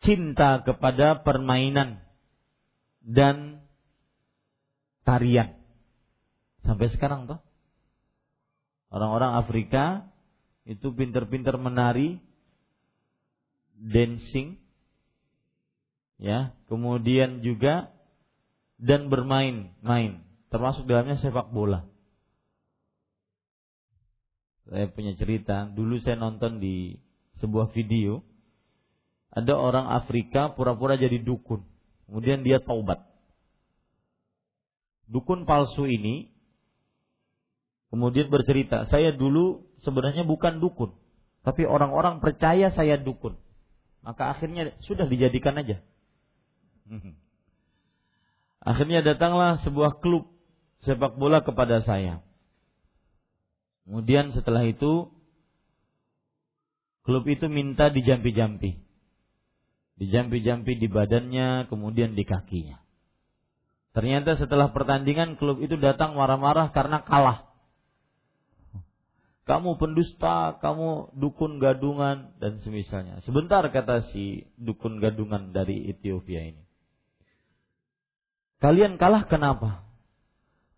cinta kepada permainan dan tarian. Sampai sekarang tuh. Orang-orang Afrika itu pinter-pinter menari, dancing, ya, kemudian juga dan bermain-main, termasuk dalamnya sepak bola. Saya punya cerita, dulu saya nonton di sebuah video, ada orang Afrika pura-pura jadi dukun, kemudian dia taubat. Dukun palsu ini kemudian bercerita, saya dulu sebenarnya bukan dukun, tapi orang-orang percaya saya dukun. Maka akhirnya sudah dijadikan aja. Akhirnya datanglah sebuah klub sepak bola kepada saya. Kemudian setelah itu klub itu minta dijampi-jampi. Dijampi-jampi di badannya, kemudian di kakinya. Ternyata setelah pertandingan klub itu datang marah-marah karena kalah. Kamu pendusta, kamu dukun gadungan dan semisalnya. Sebentar kata si dukun gadungan dari Ethiopia ini. Kalian kalah kenapa?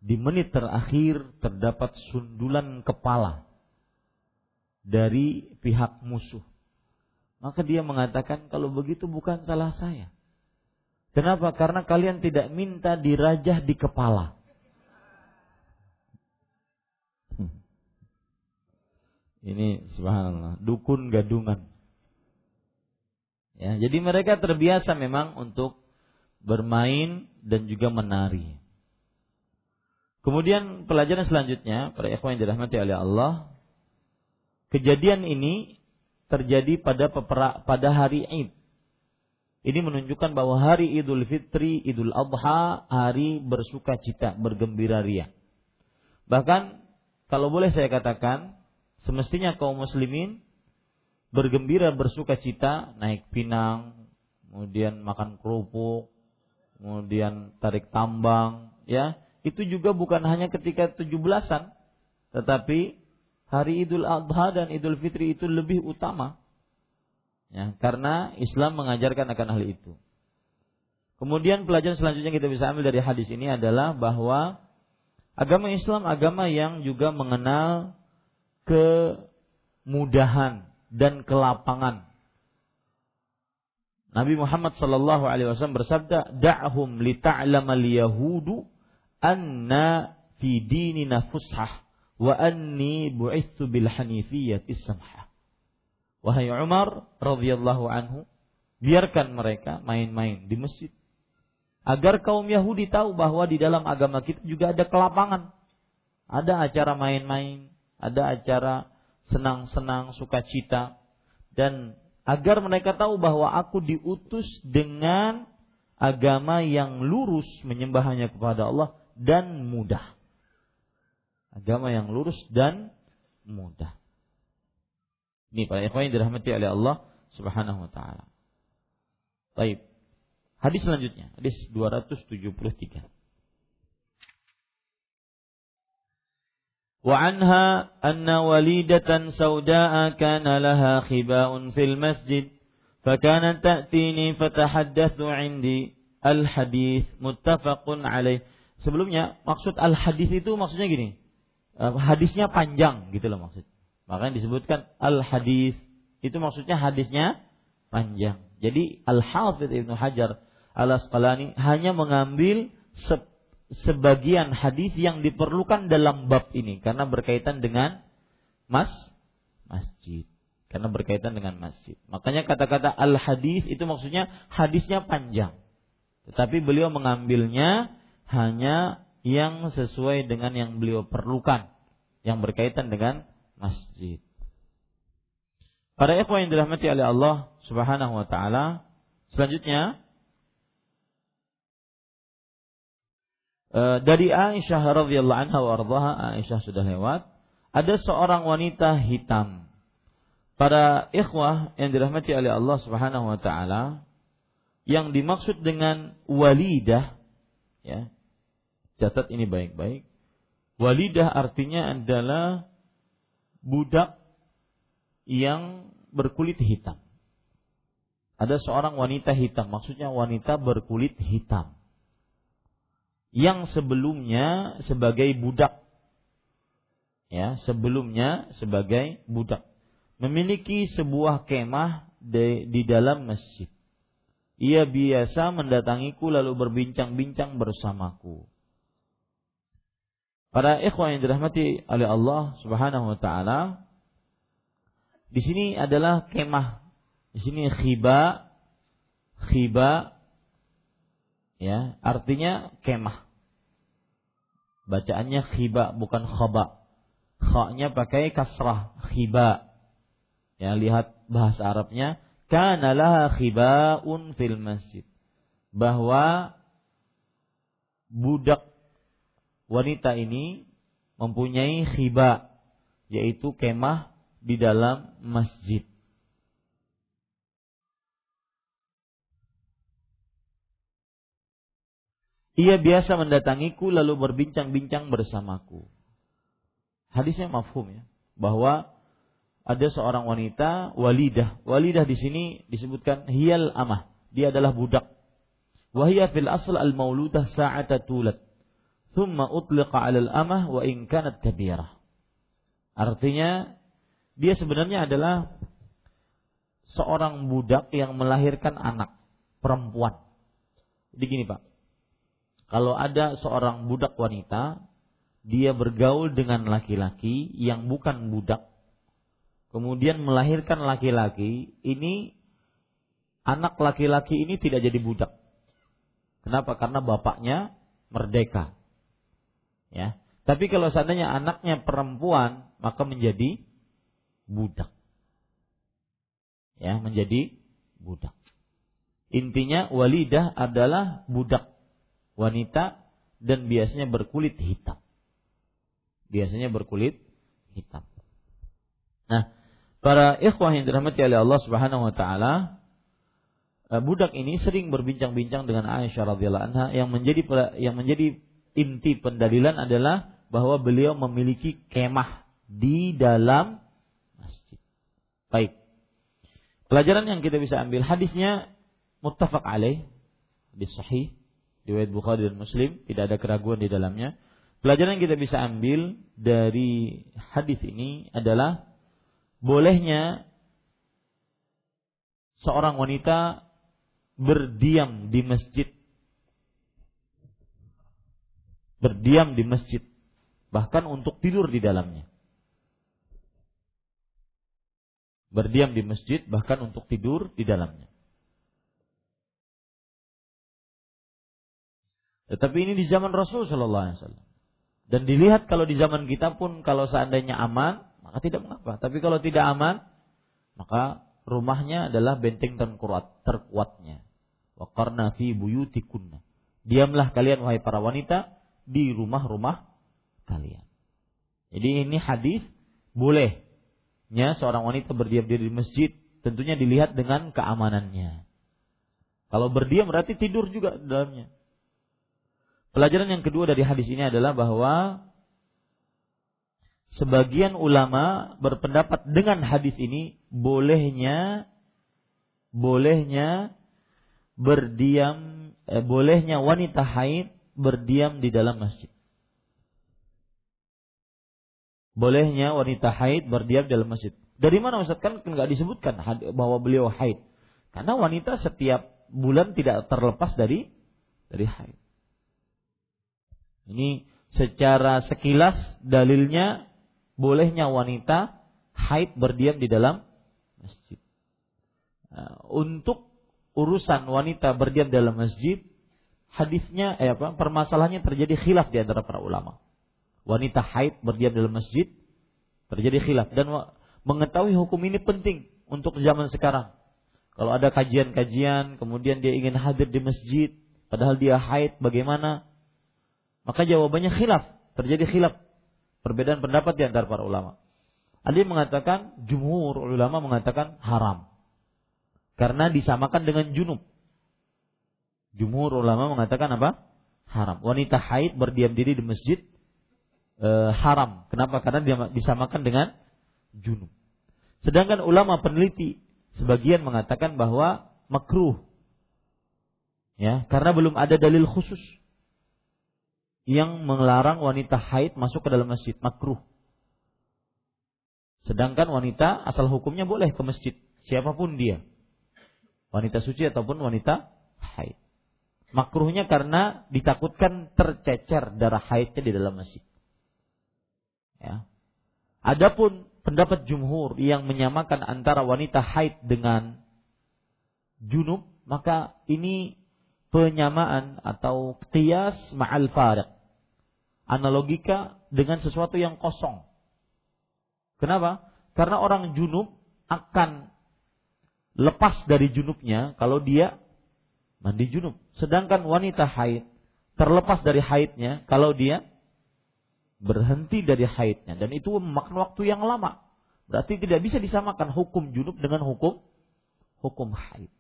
Di menit terakhir terdapat sundulan kepala dari pihak musuh. Maka dia mengatakan kalau begitu bukan salah saya. Kenapa? Karena kalian tidak minta dirajah di kepala. Hmm. Ini subhanallah, dukun gadungan. Ya, jadi mereka terbiasa memang untuk bermain dan juga menari. Kemudian pelajaran selanjutnya, para ikhwan yang dirahmati oleh Allah, kejadian ini terjadi pada pada hari Id. Ini menunjukkan bahwa hari Idul Fitri, Idul Adha, hari bersuka cita, bergembira ria. Bahkan kalau boleh saya katakan, semestinya kaum muslimin bergembira bersuka cita, naik pinang, kemudian makan kerupuk, kemudian tarik tambang, ya. Itu juga bukan hanya ketika tujuh belasan, tetapi hari Idul Adha dan Idul Fitri itu lebih utama. Ya, karena Islam mengajarkan akan hal itu. Kemudian pelajaran selanjutnya kita bisa ambil dari hadis ini adalah bahwa agama Islam agama yang juga mengenal kemudahan dan kelapangan Nabi Muhammad sallallahu alaihi wasallam bersabda, "Da'hum li ta'lama al-yahudu anna fi dinina fushah wa anni bu'ithu bil hanifiyyati samhah." Wahai Umar radhiyallahu anhu, biarkan mereka main-main di masjid. Agar kaum Yahudi tahu bahwa di dalam agama kita juga ada kelapangan. Ada acara main-main, ada acara senang-senang, sukacita dan agar mereka tahu bahwa aku diutus dengan agama yang lurus menyembahnya kepada Allah dan mudah. Agama yang lurus dan mudah. Ini para ikhwan yang dirahmati oleh Allah Subhanahu wa taala. Baik. Hadis selanjutnya, hadis 273. وعنها أن وليدة سوداء كان لها خباء في المسجد فكانت تأتيني فتحدث عندي الحديث متفق عليه sebelumnya maksud al hadis itu maksudnya gini eh, hadisnya panjang gitu loh maksud makanya disebutkan al hadis itu maksudnya hadisnya panjang jadi al hafidh ibnu hajar al asqalani hanya mengambil sebagian hadis yang diperlukan dalam bab ini karena berkaitan dengan mas masjid karena berkaitan dengan masjid. Makanya kata-kata al hadis itu maksudnya hadisnya panjang. Tetapi beliau mengambilnya hanya yang sesuai dengan yang beliau perlukan yang berkaitan dengan masjid. Para ikhwan yang dirahmati oleh Allah Subhanahu wa taala, selanjutnya eh, dari Aisyah radhiyallahu anha wa Aisyah sudah lewat, ada seorang wanita hitam. Para ikhwah yang dirahmati oleh Allah Subhanahu wa taala yang dimaksud dengan walidah ya. Catat ini baik-baik. Walidah artinya adalah budak yang berkulit hitam. Ada seorang wanita hitam maksudnya wanita berkulit hitam yang sebelumnya sebagai budak ya sebelumnya sebagai budak memiliki sebuah kemah di, di dalam masjid. Ia biasa mendatangiku lalu berbincang-bincang bersamaku. Para ikhwan yang dirahmati oleh Allah Subhanahu wa taala, di sini adalah kemah. Di sini khiba khiba ya, artinya kemah. Bacaannya khiba bukan khaba. Kha-nya pakai kasrah khiba Ya, lihat bahasa Arabnya, kana laha khibaun fil masjid. Bahwa budak wanita ini mempunyai khiba yaitu kemah di dalam masjid. Ia biasa mendatangiku lalu berbincang-bincang bersamaku. Hadisnya mafhum ya, bahwa ada seorang wanita walidah. Walidah di sini disebutkan hiyal amah. Dia adalah budak. Wahia fil asl al mauludah sa'ata tulat. Thumma utliqa al amah wa in kanat kabirah. Artinya dia sebenarnya adalah seorang budak yang melahirkan anak perempuan. Jadi gini, Pak. Kalau ada seorang budak wanita, dia bergaul dengan laki-laki yang bukan budak, kemudian melahirkan laki-laki, ini anak laki-laki ini tidak jadi budak. Kenapa? Karena bapaknya merdeka. Ya. Tapi kalau seandainya anaknya perempuan, maka menjadi budak. Ya, menjadi budak. Intinya walidah adalah budak wanita dan biasanya berkulit hitam. Biasanya berkulit hitam. Nah, para ikhwah yang dirahmati oleh Allah Subhanahu wa taala eh, budak ini sering berbincang-bincang dengan Aisyah radhiyallahu anha yang menjadi yang menjadi inti pendalilan adalah bahwa beliau memiliki kemah di dalam masjid. Baik. Pelajaran yang kita bisa ambil hadisnya muttafaq alaih di sahih riwayat Bukhari dan Muslim, tidak ada keraguan di dalamnya. Pelajaran yang kita bisa ambil dari hadis ini adalah bolehnya seorang wanita berdiam di masjid. Berdiam di masjid bahkan untuk tidur di dalamnya. Berdiam di masjid bahkan untuk tidur di dalamnya tetapi ini di zaman Rasul Shallallahu Alaihi Wasallam dan dilihat kalau di zaman kita pun kalau seandainya aman maka tidak mengapa. Tapi kalau tidak aman, maka rumahnya adalah benteng terkuat, terkuatnya. Wa qarna fi buyutikunna. Diamlah kalian wahai para wanita di rumah-rumah kalian. Jadi ini hadis bolehnya seorang wanita berdiam diri di masjid, tentunya dilihat dengan keamanannya. Kalau berdiam berarti tidur juga dalamnya. Pelajaran yang kedua dari hadis ini adalah bahwa sebagian ulama berpendapat dengan hadis ini bolehnya bolehnya berdiam eh, bolehnya wanita haid berdiam di dalam masjid. Bolehnya wanita haid berdiam di dalam masjid. Dari mana Ustaz kan nggak disebutkan bahwa beliau haid? Karena wanita setiap bulan tidak terlepas dari dari haid. Ini secara sekilas dalilnya bolehnya wanita haid berdiam di dalam masjid. Nah, untuk urusan wanita berdiam dalam masjid, hadisnya eh apa? Permasalahannya terjadi khilaf di antara para ulama. Wanita haid berdiam dalam masjid terjadi khilaf dan mengetahui hukum ini penting untuk zaman sekarang. Kalau ada kajian-kajian, kemudian dia ingin hadir di masjid, padahal dia haid, bagaimana? Maka jawabannya khilaf, terjadi khilaf. Perbedaan pendapat di antara para ulama. Yang mengatakan, jumhur ulama mengatakan haram. Karena disamakan dengan junub. Jumhur ulama mengatakan apa? Haram. Wanita haid berdiam diri di masjid e, haram. Kenapa? Karena disamakan dengan junub. Sedangkan ulama peneliti sebagian mengatakan bahwa makruh. Ya, karena belum ada dalil khusus yang melarang wanita haid masuk ke dalam masjid, makruh. Sedangkan wanita asal hukumnya boleh ke masjid, siapa pun dia. Wanita suci ataupun wanita haid. Makruhnya karena ditakutkan tercecer darah haidnya di dalam masjid. Ya. Adapun pendapat jumhur yang menyamakan antara wanita haid dengan junub, maka ini penyamaan atau qiyas ma'al fariq. Analogika dengan sesuatu yang kosong. Kenapa? Karena orang junub akan lepas dari junubnya kalau dia mandi junub. Sedangkan wanita haid terlepas dari haidnya kalau dia berhenti dari haidnya dan itu memakan waktu yang lama. Berarti tidak bisa disamakan hukum junub dengan hukum hukum haid.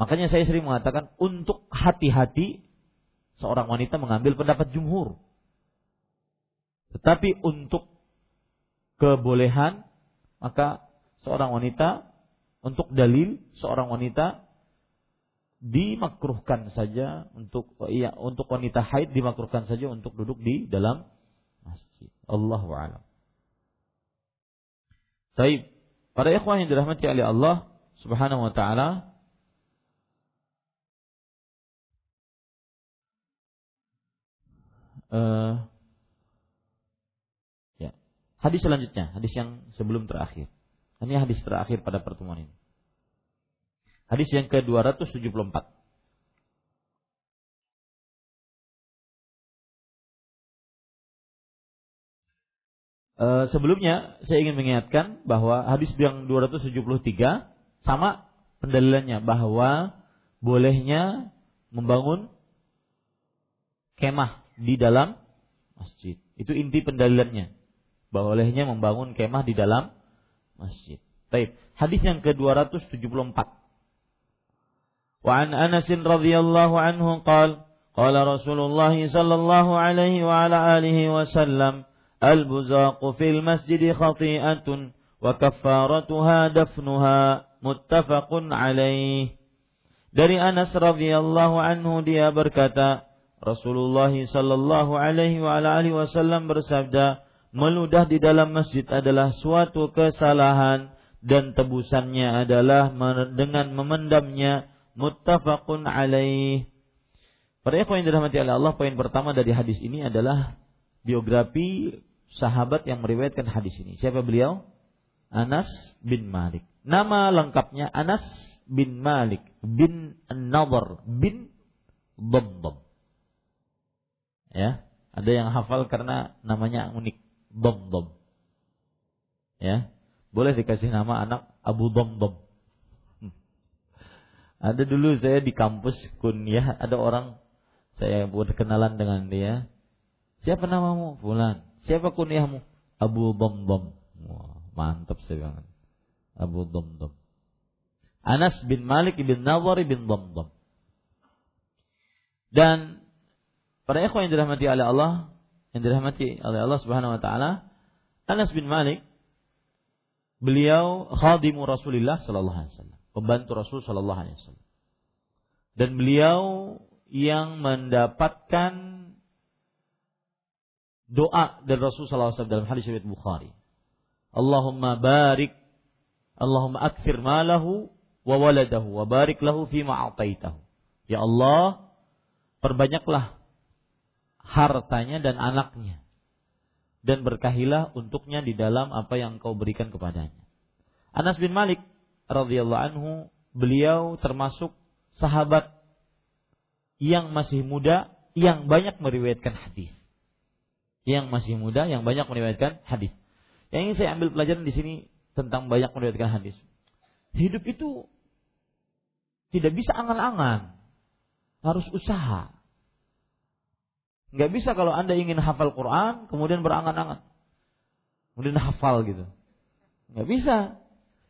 Makanya saya sering mengatakan untuk hati-hati seorang wanita mengambil pendapat jumhur. Tetapi untuk kebolehan maka seorang wanita untuk dalil seorang wanita dimakruhkan saja untuk iya untuk wanita haid dimakruhkan saja untuk duduk di dalam masjid. Allahu a'lam. Baik, para ikhwan yang dirahmati oleh Allah Subhanahu wa taala uh, ya. Hadis selanjutnya, hadis yang sebelum terakhir. Ini hadis terakhir pada pertemuan ini. Hadis yang ke-274. Uh, sebelumnya saya ingin mengingatkan bahwa hadis yang 273 sama pendalilannya bahwa bolehnya membangun kemah di dalam masjid. Itu inti pendalilannya. Bahwa olehnya membangun kemah di dalam masjid. Baik. Hadis yang ke-274. Wa an Anas radhiyallahu anhu qala qala Rasulullah sallallahu alaihi wa ala alihi wasallam al-buzaq fil masjid khati'atun wa kaffaratuha dafnuha muttafaqun alaihi. Dari Anas radhiyallahu anhu dia berkata, Rasulullah sallallahu alaihi wa alihi wasallam bersabda meludah di dalam masjid adalah suatu kesalahan dan tebusannya adalah dengan memendamnya muttafaqun alaih. Para ikhwan yang dirahmati oleh Allah, poin pertama dari hadis ini adalah biografi sahabat yang meriwayatkan hadis ini. Siapa beliau? Anas bin Malik. Nama lengkapnya Anas bin Malik bin An-Nadhr bin Damdam. Ya, ada yang hafal karena namanya unik, Damdam. Ya, boleh dikasih nama anak Abu Damdam. Ada dulu saya di kampus kuliah ada orang saya buat kenalan dengan dia. Siapa namamu? Fulan. Siapa kunyahmu? Abu Domdom. Wah, mantap saya banget. Abu Domdom. Anas bin Malik bin Nawar bin Domdom. Dan para ikhwan yang dirahmati oleh Allah, yang dirahmati oleh Allah Subhanahu wa taala, Anas bin Malik beliau khadimu Rasulullah sallallahu alaihi wasallam pembantu Rasul Shallallahu Alaihi Wasallam. Dan beliau yang mendapatkan doa dari Rasul Shallallahu Alaihi Wasallam dalam hadis riwayat Bukhari. Allahumma barik, Allahumma akfir malahu wa waladahu wa barik lahu fi ma'ataitahu. Ya Allah, perbanyaklah hartanya dan anaknya dan berkahilah untuknya di dalam apa yang kau berikan kepadanya. Anas bin Malik radhiyallahu anhu beliau termasuk sahabat yang masih muda yang banyak meriwayatkan hadis. Yang masih muda yang banyak meriwayatkan hadis. Yang ingin saya ambil pelajaran di sini tentang banyak meriwayatkan hadis. Hidup itu tidak bisa angan-angan. Harus usaha. Nggak bisa kalau Anda ingin hafal Quran, kemudian berangan-angan. Kemudian hafal gitu. Nggak bisa.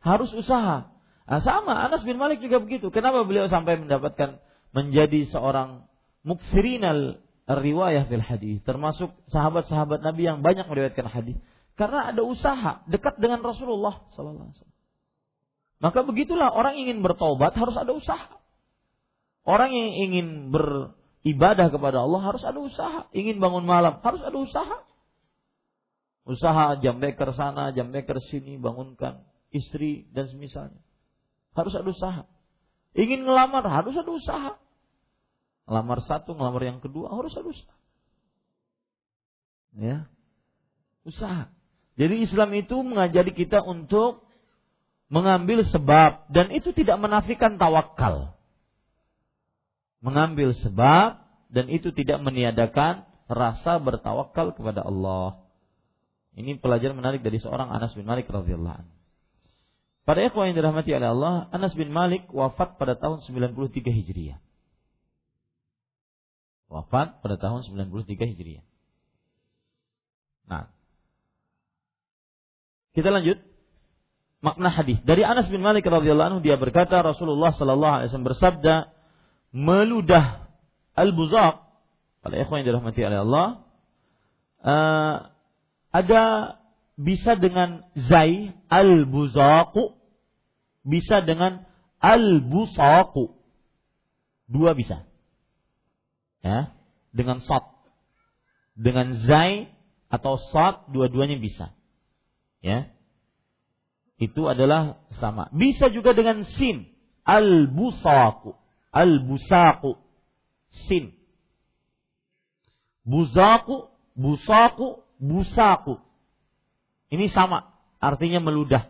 Harus usaha. Nah, sama, Anas bin Malik juga begitu. Kenapa beliau sampai mendapatkan menjadi seorang muksirinal riwayah fil hadis, termasuk sahabat-sahabat Nabi yang banyak meriwayatkan hadis. Karena ada usaha dekat dengan Rasulullah sallallahu alaihi wasallam. Maka begitulah orang ingin bertobat harus ada usaha. Orang yang ingin ber ibadah kepada Allah harus ada usaha. Ingin bangun malam harus ada usaha. Usaha jam beker sana, jam beker sini, bangunkan istri dan semisalnya. Harus ada usaha. Ingin ngelamar harus ada usaha. Ngelamar satu, ngelamar yang kedua harus ada usaha. Ya. Usaha. Jadi Islam itu mengajari kita untuk mengambil sebab dan itu tidak menafikan tawakal mengambil sebab dan itu tidak meniadakan rasa bertawakal kepada Allah. Ini pelajaran menarik dari seorang Anas bin Malik radhiyallahu anhu. Pada ikhwan yang dirahmati oleh Allah, Anas bin Malik wafat pada tahun 93 Hijriah. Wafat pada tahun 93 Hijriah. Nah, kita lanjut makna hadis. Dari Anas bin Malik radhiyallahu anhu dia berkata Rasulullah sallallahu alaihi wasallam bersabda, meludah al-buzaq pada ikhwan yang dirahmati oleh Allah uh, ada bisa dengan zai al-buzaqu bisa dengan al-busaqu dua bisa. Ya dengan sat dengan zai atau sat dua-duanya bisa. Ya itu adalah sama. Bisa juga dengan sin al-busaqu Al-busaqu. Sin. Buzaku, busaku, busaku. Ini sama. Artinya meludah.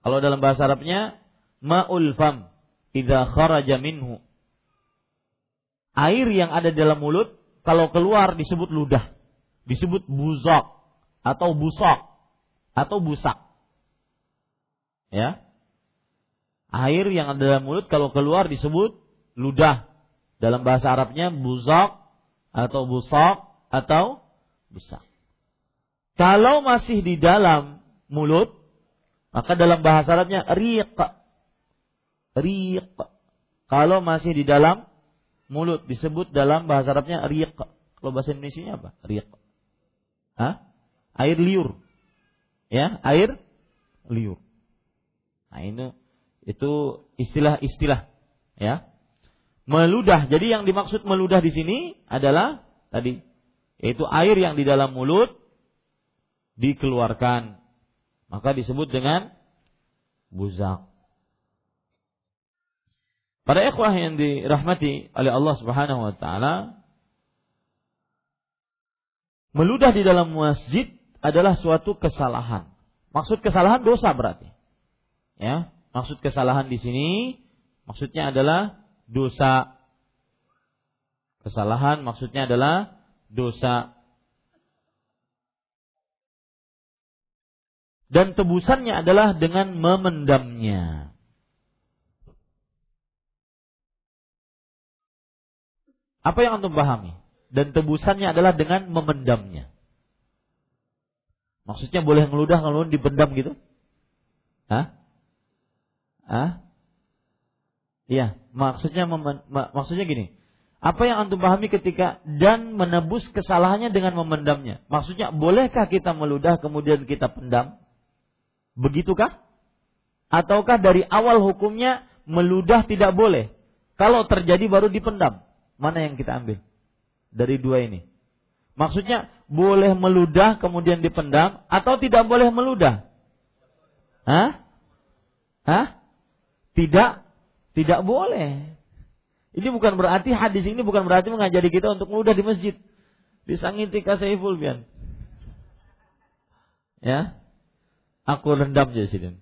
Kalau dalam bahasa Arabnya, ma'ul fam. Kharaja minhu. Air yang ada dalam mulut, kalau keluar disebut ludah. Disebut buzak. Atau busak. Atau busak. Ya. Air yang ada dalam mulut kalau keluar disebut ludah. Dalam bahasa Arabnya buzak atau busak atau busak. Kalau masih di dalam mulut, maka dalam bahasa Arabnya riq. Riq. Kalau masih di dalam mulut disebut dalam bahasa Arabnya riq. Kalau bahasa Indonesia apa? Riq. Hah? Air liur. Ya, air liur. Nah, ini itu istilah-istilah ya. Meludah. Jadi yang dimaksud meludah di sini adalah tadi yaitu air yang di dalam mulut dikeluarkan. Maka disebut dengan buzak. Para ikhwah yang dirahmati oleh Allah Subhanahu wa taala, meludah di dalam masjid adalah suatu kesalahan. Maksud kesalahan dosa berarti. Ya, Maksud kesalahan di sini maksudnya adalah dosa. Kesalahan maksudnya adalah dosa. Dan tebusannya adalah dengan memendamnya. Apa yang antum pahami? Dan tebusannya adalah dengan memendamnya. Maksudnya boleh ngeludah ngeludah dipendam gitu? Hah? Ah? Iya, maksudnya maksudnya gini. Apa yang antum pahami ketika dan menebus kesalahannya dengan memendamnya? Maksudnya bolehkah kita meludah kemudian kita pendam? Begitukah? Ataukah dari awal hukumnya meludah tidak boleh? Kalau terjadi baru dipendam. Mana yang kita ambil? Dari dua ini. Maksudnya boleh meludah kemudian dipendam atau tidak boleh meludah? Hah? Hah? Tidak, tidak boleh. Ini bukan berarti hadis ini bukan berarti mengajari kita untuk mudah di masjid. Disangiti kasaiful bian. Ya. Aku rendam sini.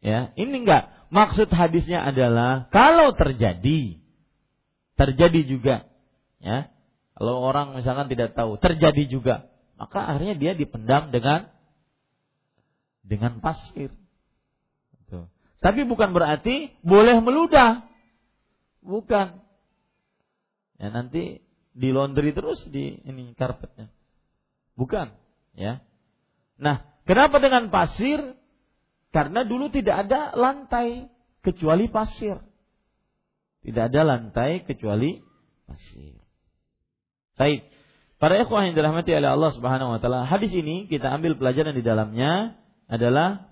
Ya, ini enggak. Maksud hadisnya adalah kalau terjadi terjadi juga ya. Kalau orang misalkan tidak tahu, terjadi juga, maka akhirnya dia dipendam dengan dengan pasir. Tapi bukan berarti boleh meludah. Bukan. Ya nanti di laundry terus di ini karpetnya. Bukan, ya. Nah, kenapa dengan pasir? Karena dulu tidak ada lantai kecuali pasir. Tidak ada lantai kecuali pasir. Baik. Para ikhwah yang dirahmati oleh Allah Subhanahu wa taala, hadis ini kita ambil pelajaran di dalamnya adalah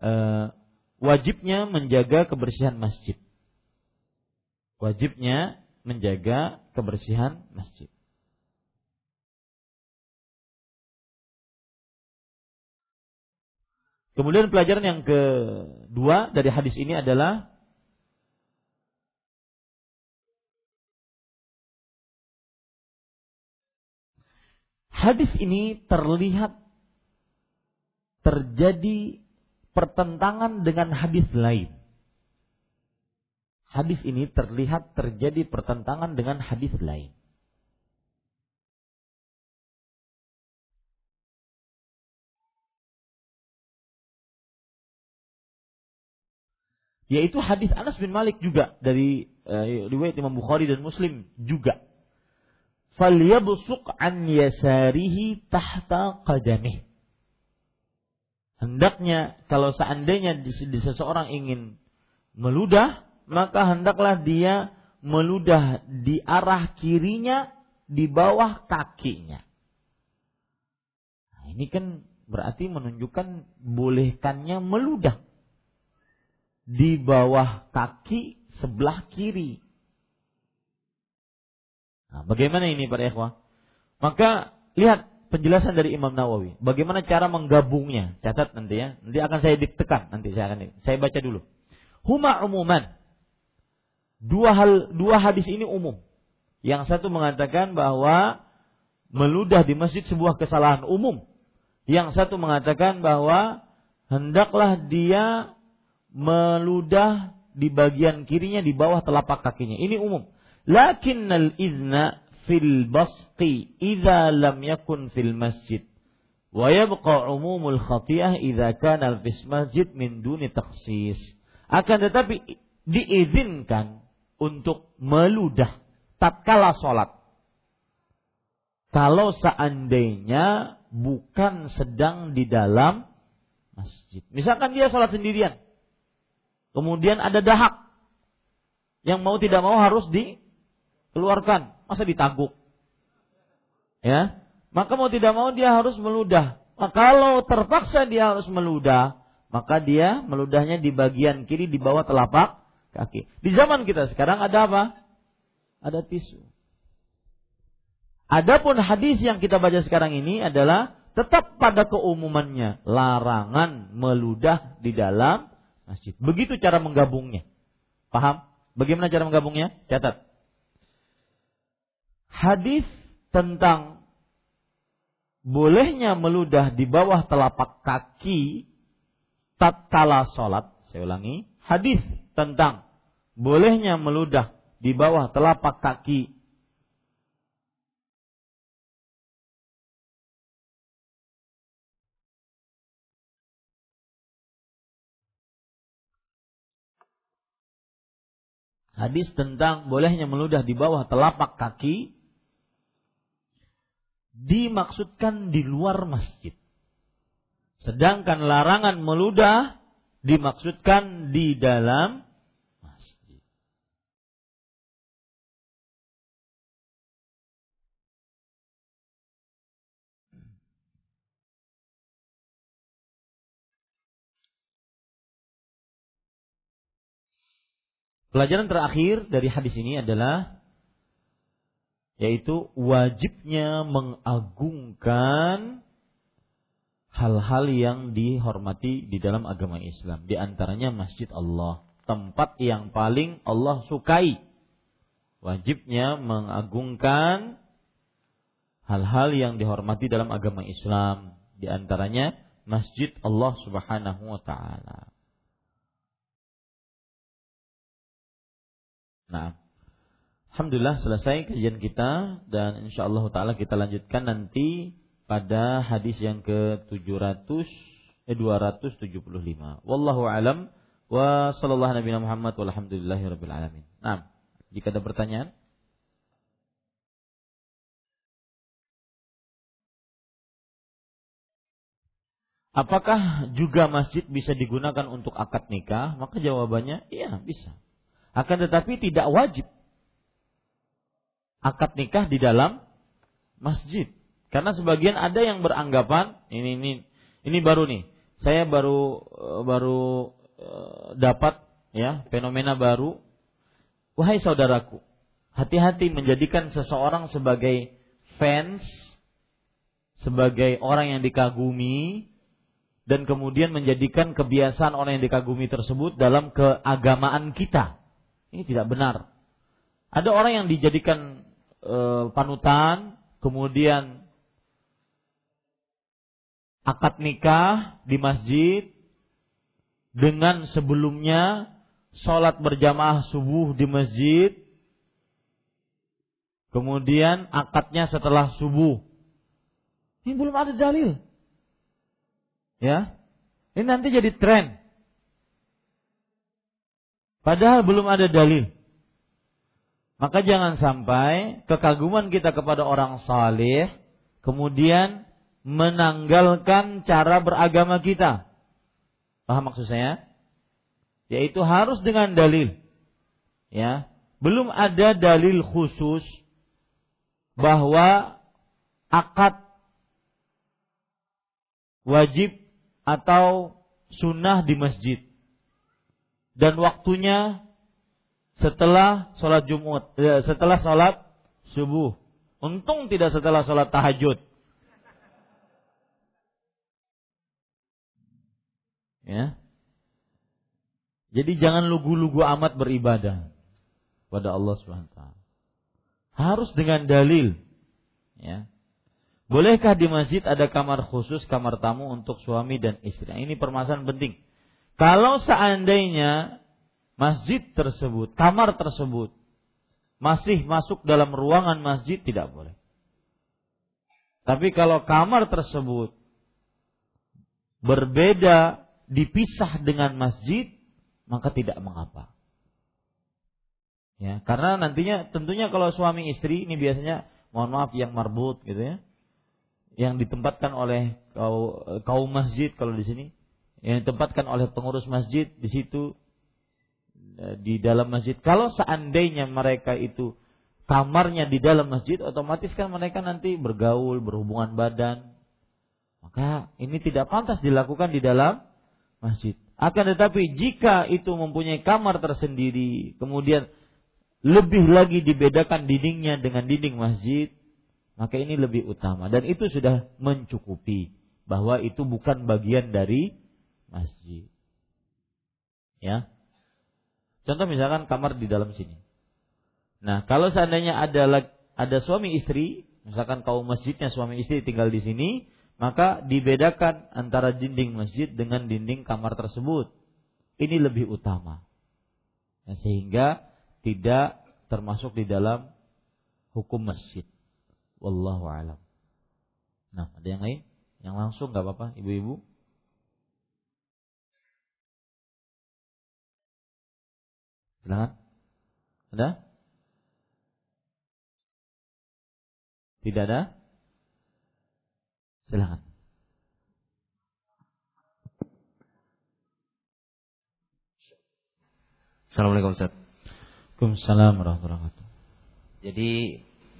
uh, wajibnya menjaga kebersihan masjid. Wajibnya menjaga kebersihan masjid. Kemudian pelajaran yang kedua dari hadis ini adalah hadis ini terlihat terjadi pertentangan dengan hadis lain. Hadis ini terlihat terjadi pertentangan dengan hadis lain. yaitu hadis Anas bin Malik juga dari uh, riwayat Imam Bukhari dan Muslim juga. Falyabsuq an yasarihi tahta qadamih. Hendaknya kalau seandainya di, seseorang ingin meludah, maka hendaklah dia meludah di arah kirinya di bawah kakinya. Nah, ini kan berarti menunjukkan bolehkannya meludah di bawah kaki sebelah kiri. Nah, bagaimana ini para ikhwah? Maka lihat penjelasan dari Imam Nawawi. Bagaimana cara menggabungnya? Catat nanti ya. Nanti akan saya ditekan nanti saya akan saya baca dulu. Huma umuman. Dua hal dua hadis ini umum. Yang satu mengatakan bahwa meludah di masjid sebuah kesalahan umum. Yang satu mengatakan bahwa hendaklah dia meludah di bagian kirinya di bawah telapak kakinya. Ini umum. Lakinnal izna fil basqi idza lam yakun fil masjid. Wa yabqa umumul khatiyah idza kana fis masjid min duni takhsis. Akan tetapi diizinkan untuk meludah tatkala sholat. Kalau seandainya bukan sedang di dalam masjid. Misalkan dia sholat sendirian. Kemudian ada dahak. Yang mau tidak mau harus dikeluarkan. Masa ditaguk? Ya. Maka mau tidak mau dia harus meludah. Maka kalau terpaksa dia harus meludah, maka dia meludahnya di bagian kiri di bawah telapak kaki. Di zaman kita sekarang ada apa? Ada tisu. Adapun hadis yang kita baca sekarang ini adalah tetap pada keumumannya larangan meludah di dalam masjid. Begitu cara menggabungnya. Paham? Bagaimana cara menggabungnya? Catat. Hadis tentang bolehnya meludah di bawah telapak kaki tatkala sholat. Saya ulangi. Hadis tentang bolehnya meludah di bawah telapak kaki hadis tentang bolehnya meludah di bawah telapak kaki dimaksudkan di luar masjid. Sedangkan larangan meludah dimaksudkan di dalam masjid. Pelajaran terakhir dari hadis ini adalah yaitu wajibnya mengagungkan hal-hal yang dihormati di dalam agama Islam, di antaranya masjid Allah. tempat yang paling Allah sukai. Wajibnya mengagungkan hal-hal yang dihormati dalam agama Islam. Di antaranya masjid Allah Subhanahu wa taala. Nah, Alhamdulillah selesai kajian kita dan insya Allah taala kita lanjutkan nanti pada hadis yang ke 700 eh 275. Wallahu alam wa sallallahu nabi Muhammad walhamdulillahi rabbil alamin. Nah, jika ada pertanyaan Apakah juga masjid bisa digunakan untuk akad nikah? Maka jawabannya iya bisa. Akan tetapi tidak wajib akad nikah di dalam masjid. Karena sebagian ada yang beranggapan ini ini ini baru nih. Saya baru eh, baru uh, dapat ya fenomena baru. Wahai saudaraku, hati-hati menjadikan seseorang sebagai fans, sebagai orang yang dikagumi dan kemudian menjadikan kebiasaan orang yang dikagumi tersebut dalam keagamaan kita. Ini tidak benar. Ada orang yang dijadikan e, panutan, kemudian akad nikah di masjid dengan sebelumnya sholat berjamaah subuh di masjid, kemudian akadnya setelah subuh. Ini belum ada dalil. Ya, ini nanti jadi tren. Padahal belum ada dalil. Maka jangan sampai kekaguman kita kepada orang saleh kemudian menanggalkan cara beragama kita. Paham maksud saya? Yaitu harus dengan dalil. Ya, belum ada dalil khusus bahwa akad wajib atau sunnah di masjid dan waktunya setelah sholat Jumat, ya, setelah sholat subuh. Untung tidak setelah sholat tahajud. Ya. Jadi jangan lugu-lugu amat beribadah pada Allah SWT. Harus dengan dalil. Ya. Bolehkah di masjid ada kamar khusus, kamar tamu untuk suami dan istri? Ini permasalahan penting. Kalau seandainya masjid tersebut, kamar tersebut masih masuk dalam ruangan masjid tidak boleh. Tapi kalau kamar tersebut berbeda, dipisah dengan masjid, maka tidak mengapa. Ya, karena nantinya tentunya kalau suami istri ini biasanya mohon maaf yang marbut gitu ya. Yang ditempatkan oleh kaum masjid kalau di sini, yang ditempatkan oleh pengurus masjid di situ di dalam masjid. Kalau seandainya mereka itu kamarnya di dalam masjid, otomatis kan mereka nanti bergaul, berhubungan badan. Maka ini tidak pantas dilakukan di dalam masjid. Akan tetapi jika itu mempunyai kamar tersendiri, kemudian lebih lagi dibedakan dindingnya dengan dinding masjid, maka ini lebih utama dan itu sudah mencukupi bahwa itu bukan bagian dari masjid. Ya. Contoh misalkan kamar di dalam sini. Nah, kalau seandainya ada ada suami istri, misalkan kaum masjidnya suami istri tinggal di sini, maka dibedakan antara dinding masjid dengan dinding kamar tersebut. Ini lebih utama. Nah, sehingga tidak termasuk di dalam hukum masjid. Wallahu alam. Nah, ada yang lain? Yang langsung nggak apa-apa, ibu-ibu? Silakan. Ada? Tidak ada? Silakan. Assalamualaikum Ustaz. Waalaikumsalam warahmatullahi wabarakatuh. Jadi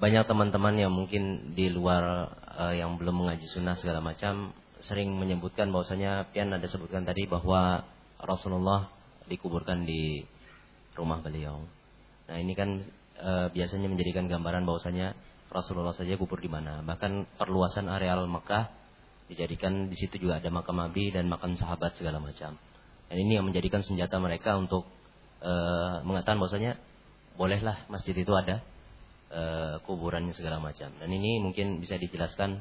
banyak teman-teman yang mungkin di luar uh, yang belum mengaji sunnah segala macam sering menyebutkan bahwasanya pian ada sebutkan tadi bahwa Rasulullah dikuburkan di rumah beliau. Nah ini kan e, biasanya menjadikan gambaran bahwasanya Rasulullah saja kubur di mana. Bahkan perluasan areal Mekah dijadikan di situ juga ada makam Nabi dan makam sahabat segala macam. Dan ini yang menjadikan senjata mereka untuk e, mengatakan bahwasanya bolehlah masjid itu ada e, kuburannya segala macam. Dan ini mungkin bisa dijelaskan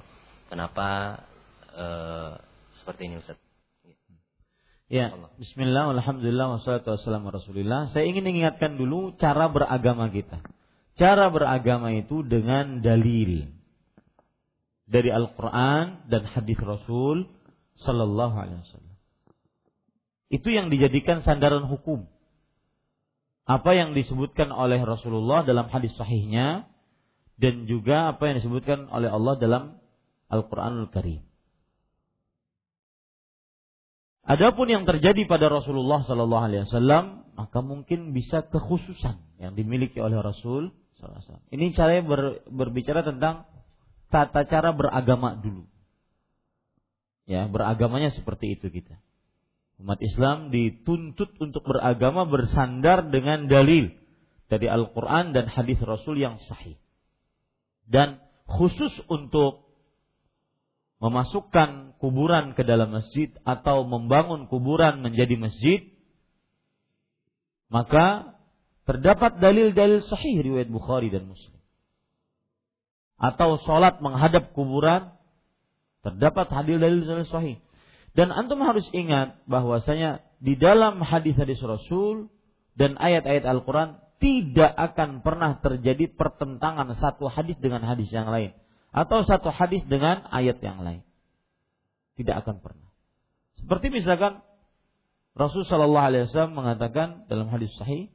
kenapa e, seperti ini Ustaz. Ya, Bismillah, Alhamdulillah, wassalatu wassalamu rasulillah. Saya ingin mengingatkan dulu cara beragama kita. Cara beragama itu dengan dalil dari Al-Quran dan hadis Rasul Sallallahu Alaihi Wasallam. Itu yang dijadikan sandaran hukum. Apa yang disebutkan oleh Rasulullah dalam hadis sahihnya dan juga apa yang disebutkan oleh Allah dalam Al-Quranul Karim. Adapun yang terjadi pada Rasulullah Sallallahu Alaihi Wasallam maka mungkin bisa kekhususan yang dimiliki oleh Rasul Sallallahu Ini cara ber, berbicara tentang tata cara beragama dulu. Ya, beragamanya seperti itu kita. Umat Islam dituntut untuk beragama bersandar dengan dalil dari Al-Quran dan hadis Rasul yang sahih. Dan khusus untuk memasukkan kuburan ke dalam masjid atau membangun kuburan menjadi masjid, maka terdapat dalil-dalil sahih riwayat Bukhari dan Muslim. Atau sholat menghadap kuburan, terdapat dalil-dalil sahih. Dan antum harus ingat bahwasanya di dalam hadis-hadis Rasul dan ayat-ayat Al-Quran tidak akan pernah terjadi pertentangan satu hadis dengan hadis yang lain atau satu hadis dengan ayat yang lain. Tidak akan pernah. Seperti misalkan Rasul Shallallahu Alaihi Wasallam mengatakan dalam hadis sahih,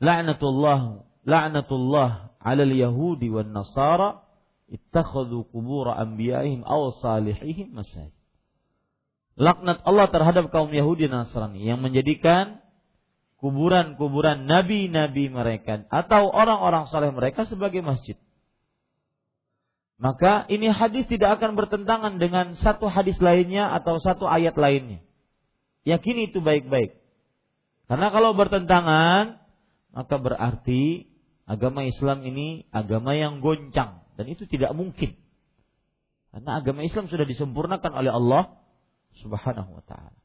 "La'natullah, la'natullah 'alal Yahudi wan Nasara ittakhadhu qubur anbiya'ihim aw salihihim masajid." Laknat Allah terhadap kaum Yahudi dan Nasrani yang menjadikan kuburan-kuburan nabi-nabi mereka atau orang-orang saleh mereka sebagai masjid. Maka ini hadis tidak akan bertentangan dengan satu hadis lainnya atau satu ayat lainnya. Yakini itu baik-baik. Karena kalau bertentangan, maka berarti agama Islam ini agama yang goncang dan itu tidak mungkin. Karena agama Islam sudah disempurnakan oleh Allah Subhanahu wa taala.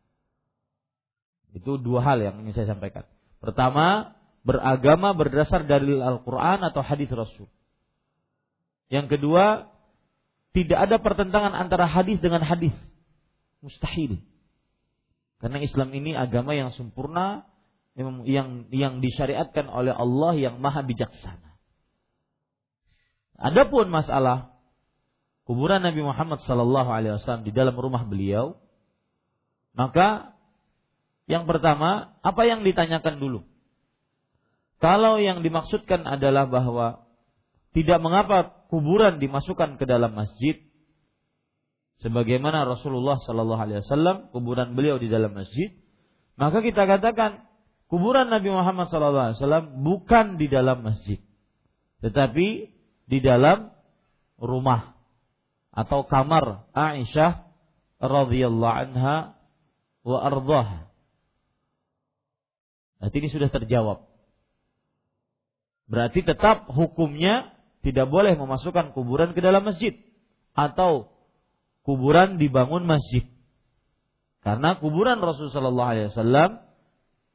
Itu dua hal yang ingin saya sampaikan. Pertama, beragama berdasar dari Al-Qur'an atau hadis Rasul. Yang kedua, tidak ada pertentangan antara hadis dengan hadis. Mustahil. Karena Islam ini agama yang sempurna yang yang, disyariatkan oleh Allah yang maha bijaksana. Adapun masalah kuburan Nabi Muhammad sallallahu alaihi wasallam di dalam rumah beliau, maka yang pertama, apa yang ditanyakan dulu? Kalau yang dimaksudkan adalah bahwa tidak mengapa kuburan dimasukkan ke dalam masjid sebagaimana Rasulullah Shallallahu alaihi wasallam kuburan beliau di dalam masjid maka kita katakan kuburan Nabi Muhammad Shallallahu alaihi wasallam bukan di dalam masjid tetapi di dalam rumah atau kamar Aisyah radhiyallahu anha wa ardhaha. Berarti ini sudah terjawab. Berarti tetap hukumnya tidak boleh memasukkan kuburan ke dalam masjid atau kuburan dibangun masjid. Karena kuburan Rasulullah SAW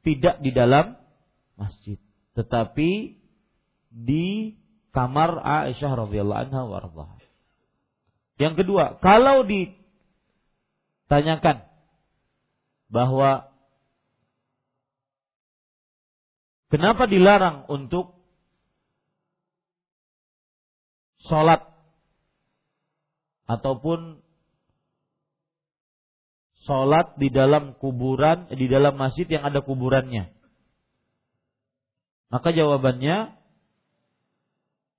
tidak di dalam masjid, tetapi di kamar Aisyah radhiyallahu anha. Yang kedua, kalau ditanyakan bahwa kenapa dilarang untuk sholat ataupun sholat di dalam kuburan, di dalam masjid yang ada kuburannya. Maka jawabannya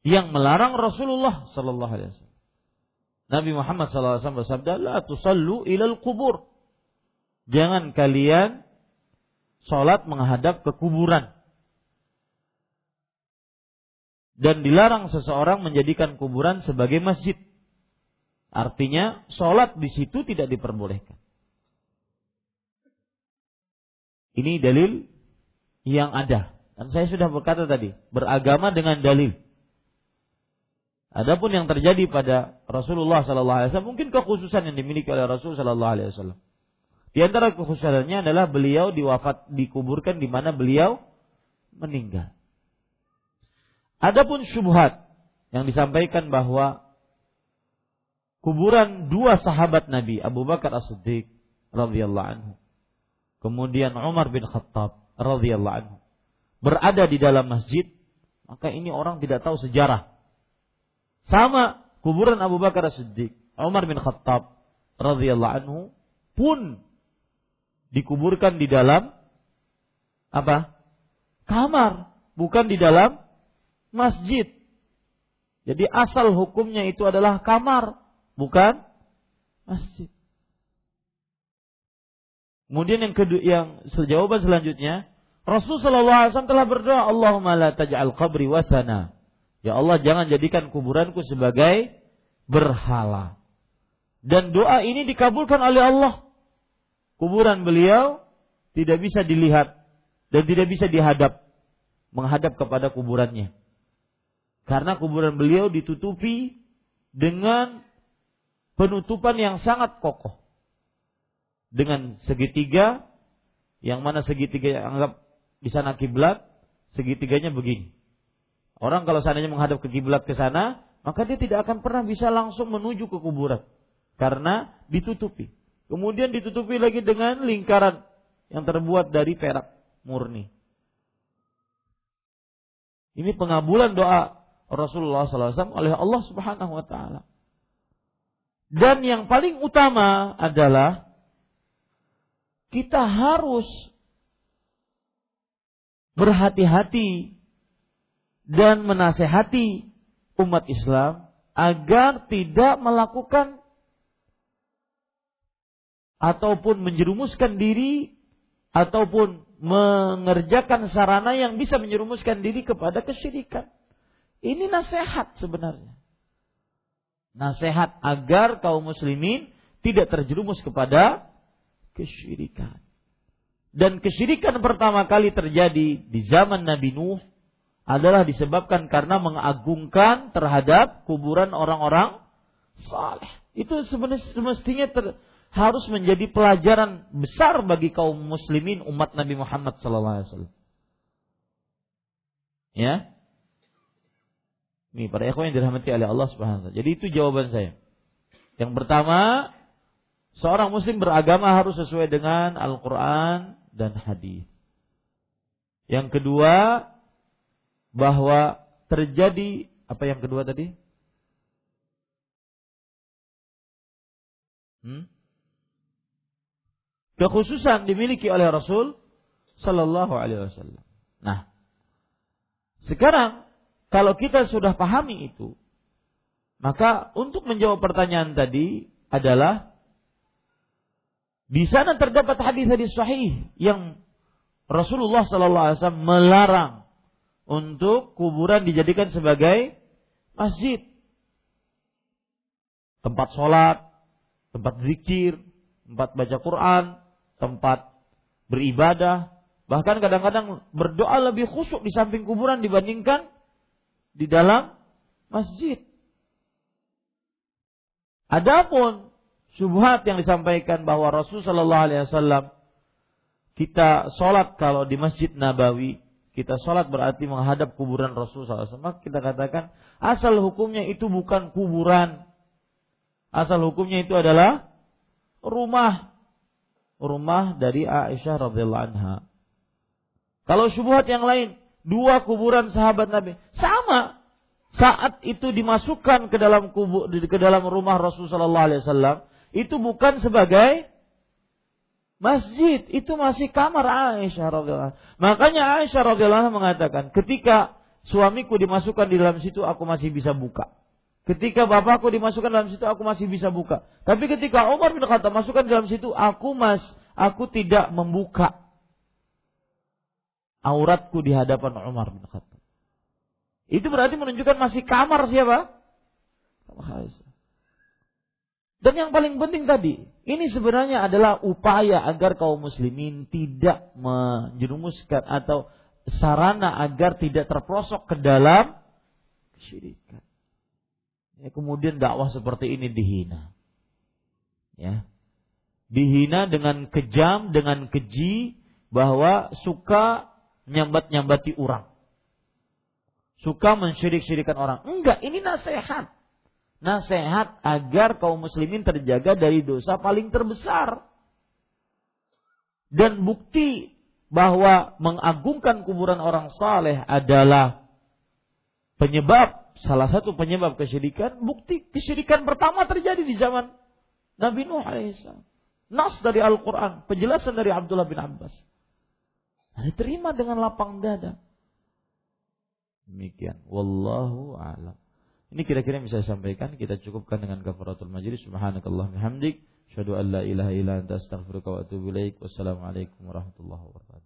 yang melarang Rasulullah Sallallahu Alaihi Wasallam. Nabi Muhammad SAW bersabda, "La tusallu ilal kubur." Jangan kalian sholat menghadap ke kuburan dan dilarang seseorang menjadikan kuburan sebagai masjid. Artinya sholat di situ tidak diperbolehkan. Ini dalil yang ada. Dan saya sudah berkata tadi, beragama dengan dalil. Adapun yang terjadi pada Rasulullah Sallallahu Alaihi Wasallam mungkin kekhususan yang dimiliki oleh Rasul Sallallahu Alaihi Wasallam. Di antara kekhususannya adalah beliau diwafat dikuburkan di mana beliau meninggal. Adapun syubhat yang disampaikan bahwa kuburan dua sahabat Nabi Abu Bakar As-Siddiq radhiyallahu anhu kemudian Umar bin Khattab radhiyallahu anhu berada di dalam masjid maka ini orang tidak tahu sejarah. Sama kuburan Abu Bakar As-Siddiq Umar bin Khattab radhiyallahu anhu pun dikuburkan di dalam apa? Kamar bukan di dalam masjid jadi asal hukumnya itu adalah kamar, bukan masjid. Kemudian yang kedua, yang jawaban selanjutnya, Rasulullah SAW telah berdoa, Allahumma la taj'al qabri wasana. Ya Allah jangan jadikan kuburanku sebagai berhala. Dan doa ini dikabulkan oleh Allah. Kuburan beliau tidak bisa dilihat dan tidak bisa dihadap menghadap kepada kuburannya. Karena kuburan beliau ditutupi dengan penutupan yang sangat kokoh. Dengan segitiga, yang mana segitiga yang anggap di sana kiblat, segitiganya begini. Orang kalau seandainya menghadap ke kiblat ke sana, maka dia tidak akan pernah bisa langsung menuju ke kuburan karena ditutupi. Kemudian ditutupi lagi dengan lingkaran yang terbuat dari perak murni. Ini pengabulan doa Rasulullah SAW oleh Allah Subhanahu wa taala. Dan yang paling utama adalah kita harus berhati-hati dan menasehati umat Islam agar tidak melakukan ataupun menjerumuskan diri ataupun mengerjakan sarana yang bisa menjerumuskan diri kepada kesyirikan. Ini nasihat sebenarnya. Nasihat agar kaum muslimin tidak terjerumus kepada kesyirikan. Dan kesyirikan pertama kali terjadi di zaman Nabi Nuh adalah disebabkan karena mengagungkan terhadap kuburan orang-orang saleh. Itu semestinya ter, harus menjadi pelajaran besar bagi kaum muslimin umat Nabi Muhammad SAW. Ya, ini para ikhwan yang dirahmati oleh Allah Subhanahu wa taala. Jadi itu jawaban saya. Yang pertama, seorang muslim beragama harus sesuai dengan Al-Qur'an dan hadis. Yang kedua, bahwa terjadi apa yang kedua tadi? Hmm? Kekhususan dimiliki oleh Rasul Sallallahu Alaihi Wasallam. Nah, sekarang kalau kita sudah pahami itu, maka untuk menjawab pertanyaan tadi adalah di sana terdapat hadis-hadis sahih yang Rasulullah Sallallahu Alaihi Wasallam melarang untuk kuburan dijadikan sebagai masjid, tempat sholat, tempat zikir, tempat baca Quran, tempat beribadah, bahkan kadang-kadang berdoa lebih khusyuk di samping kuburan dibandingkan di dalam masjid. Adapun syubhat yang disampaikan bahwa Rasul Shallallahu Alaihi Wasallam kita sholat kalau di Masjid Nabawi kita sholat berarti menghadap kuburan Rasul SAW. Kita katakan asal hukumnya itu bukan kuburan. Asal hukumnya itu adalah rumah. Rumah dari Aisyah radhiyallahu anha. Kalau syubhat yang lain, dua kuburan sahabat Nabi. Sama. Saat itu dimasukkan ke dalam kubur ke dalam rumah Rasulullah SAW, itu bukan sebagai masjid, itu masih kamar Aisyah radhiyallahu Makanya Aisyah radhiyallahu mengatakan, ketika suamiku dimasukkan di dalam situ, aku masih bisa buka. Ketika bapakku dimasukkan dalam situ, aku masih bisa buka. Tapi ketika Umar bin Khattab masukkan di dalam situ, aku mas, aku tidak membuka auratku di hadapan Umar bin Khattab. Itu berarti menunjukkan masih kamar siapa? Dan yang paling penting tadi, ini sebenarnya adalah upaya agar kaum muslimin tidak menjerumuskan atau sarana agar tidak terprosok ke dalam kesyirikan. Ya, kemudian dakwah seperti ini dihina. Ya. Dihina dengan kejam, dengan keji bahwa suka nyambat-nyambati orang. Suka mensyirik-syirikan orang. Enggak, ini nasihat. Nasihat agar kaum muslimin terjaga dari dosa paling terbesar. Dan bukti bahwa mengagungkan kuburan orang saleh adalah penyebab salah satu penyebab kesyirikan bukti kesyirikan pertama terjadi di zaman Nabi Nuh alaihissalam nas dari Al-Quran penjelasan dari Abdullah bin Abbas diterima dengan lapang dada. Demikian. Wallahu a'lam. Ini kira-kira yang bisa saya sampaikan. Kita cukupkan dengan kafaratul majlis. Subhanakallah hamdik Asyhadu an la ilaha illa anta astaghfiruka wa atubu ilaik. Wassalamualaikum warahmatullahi wabarakatuh.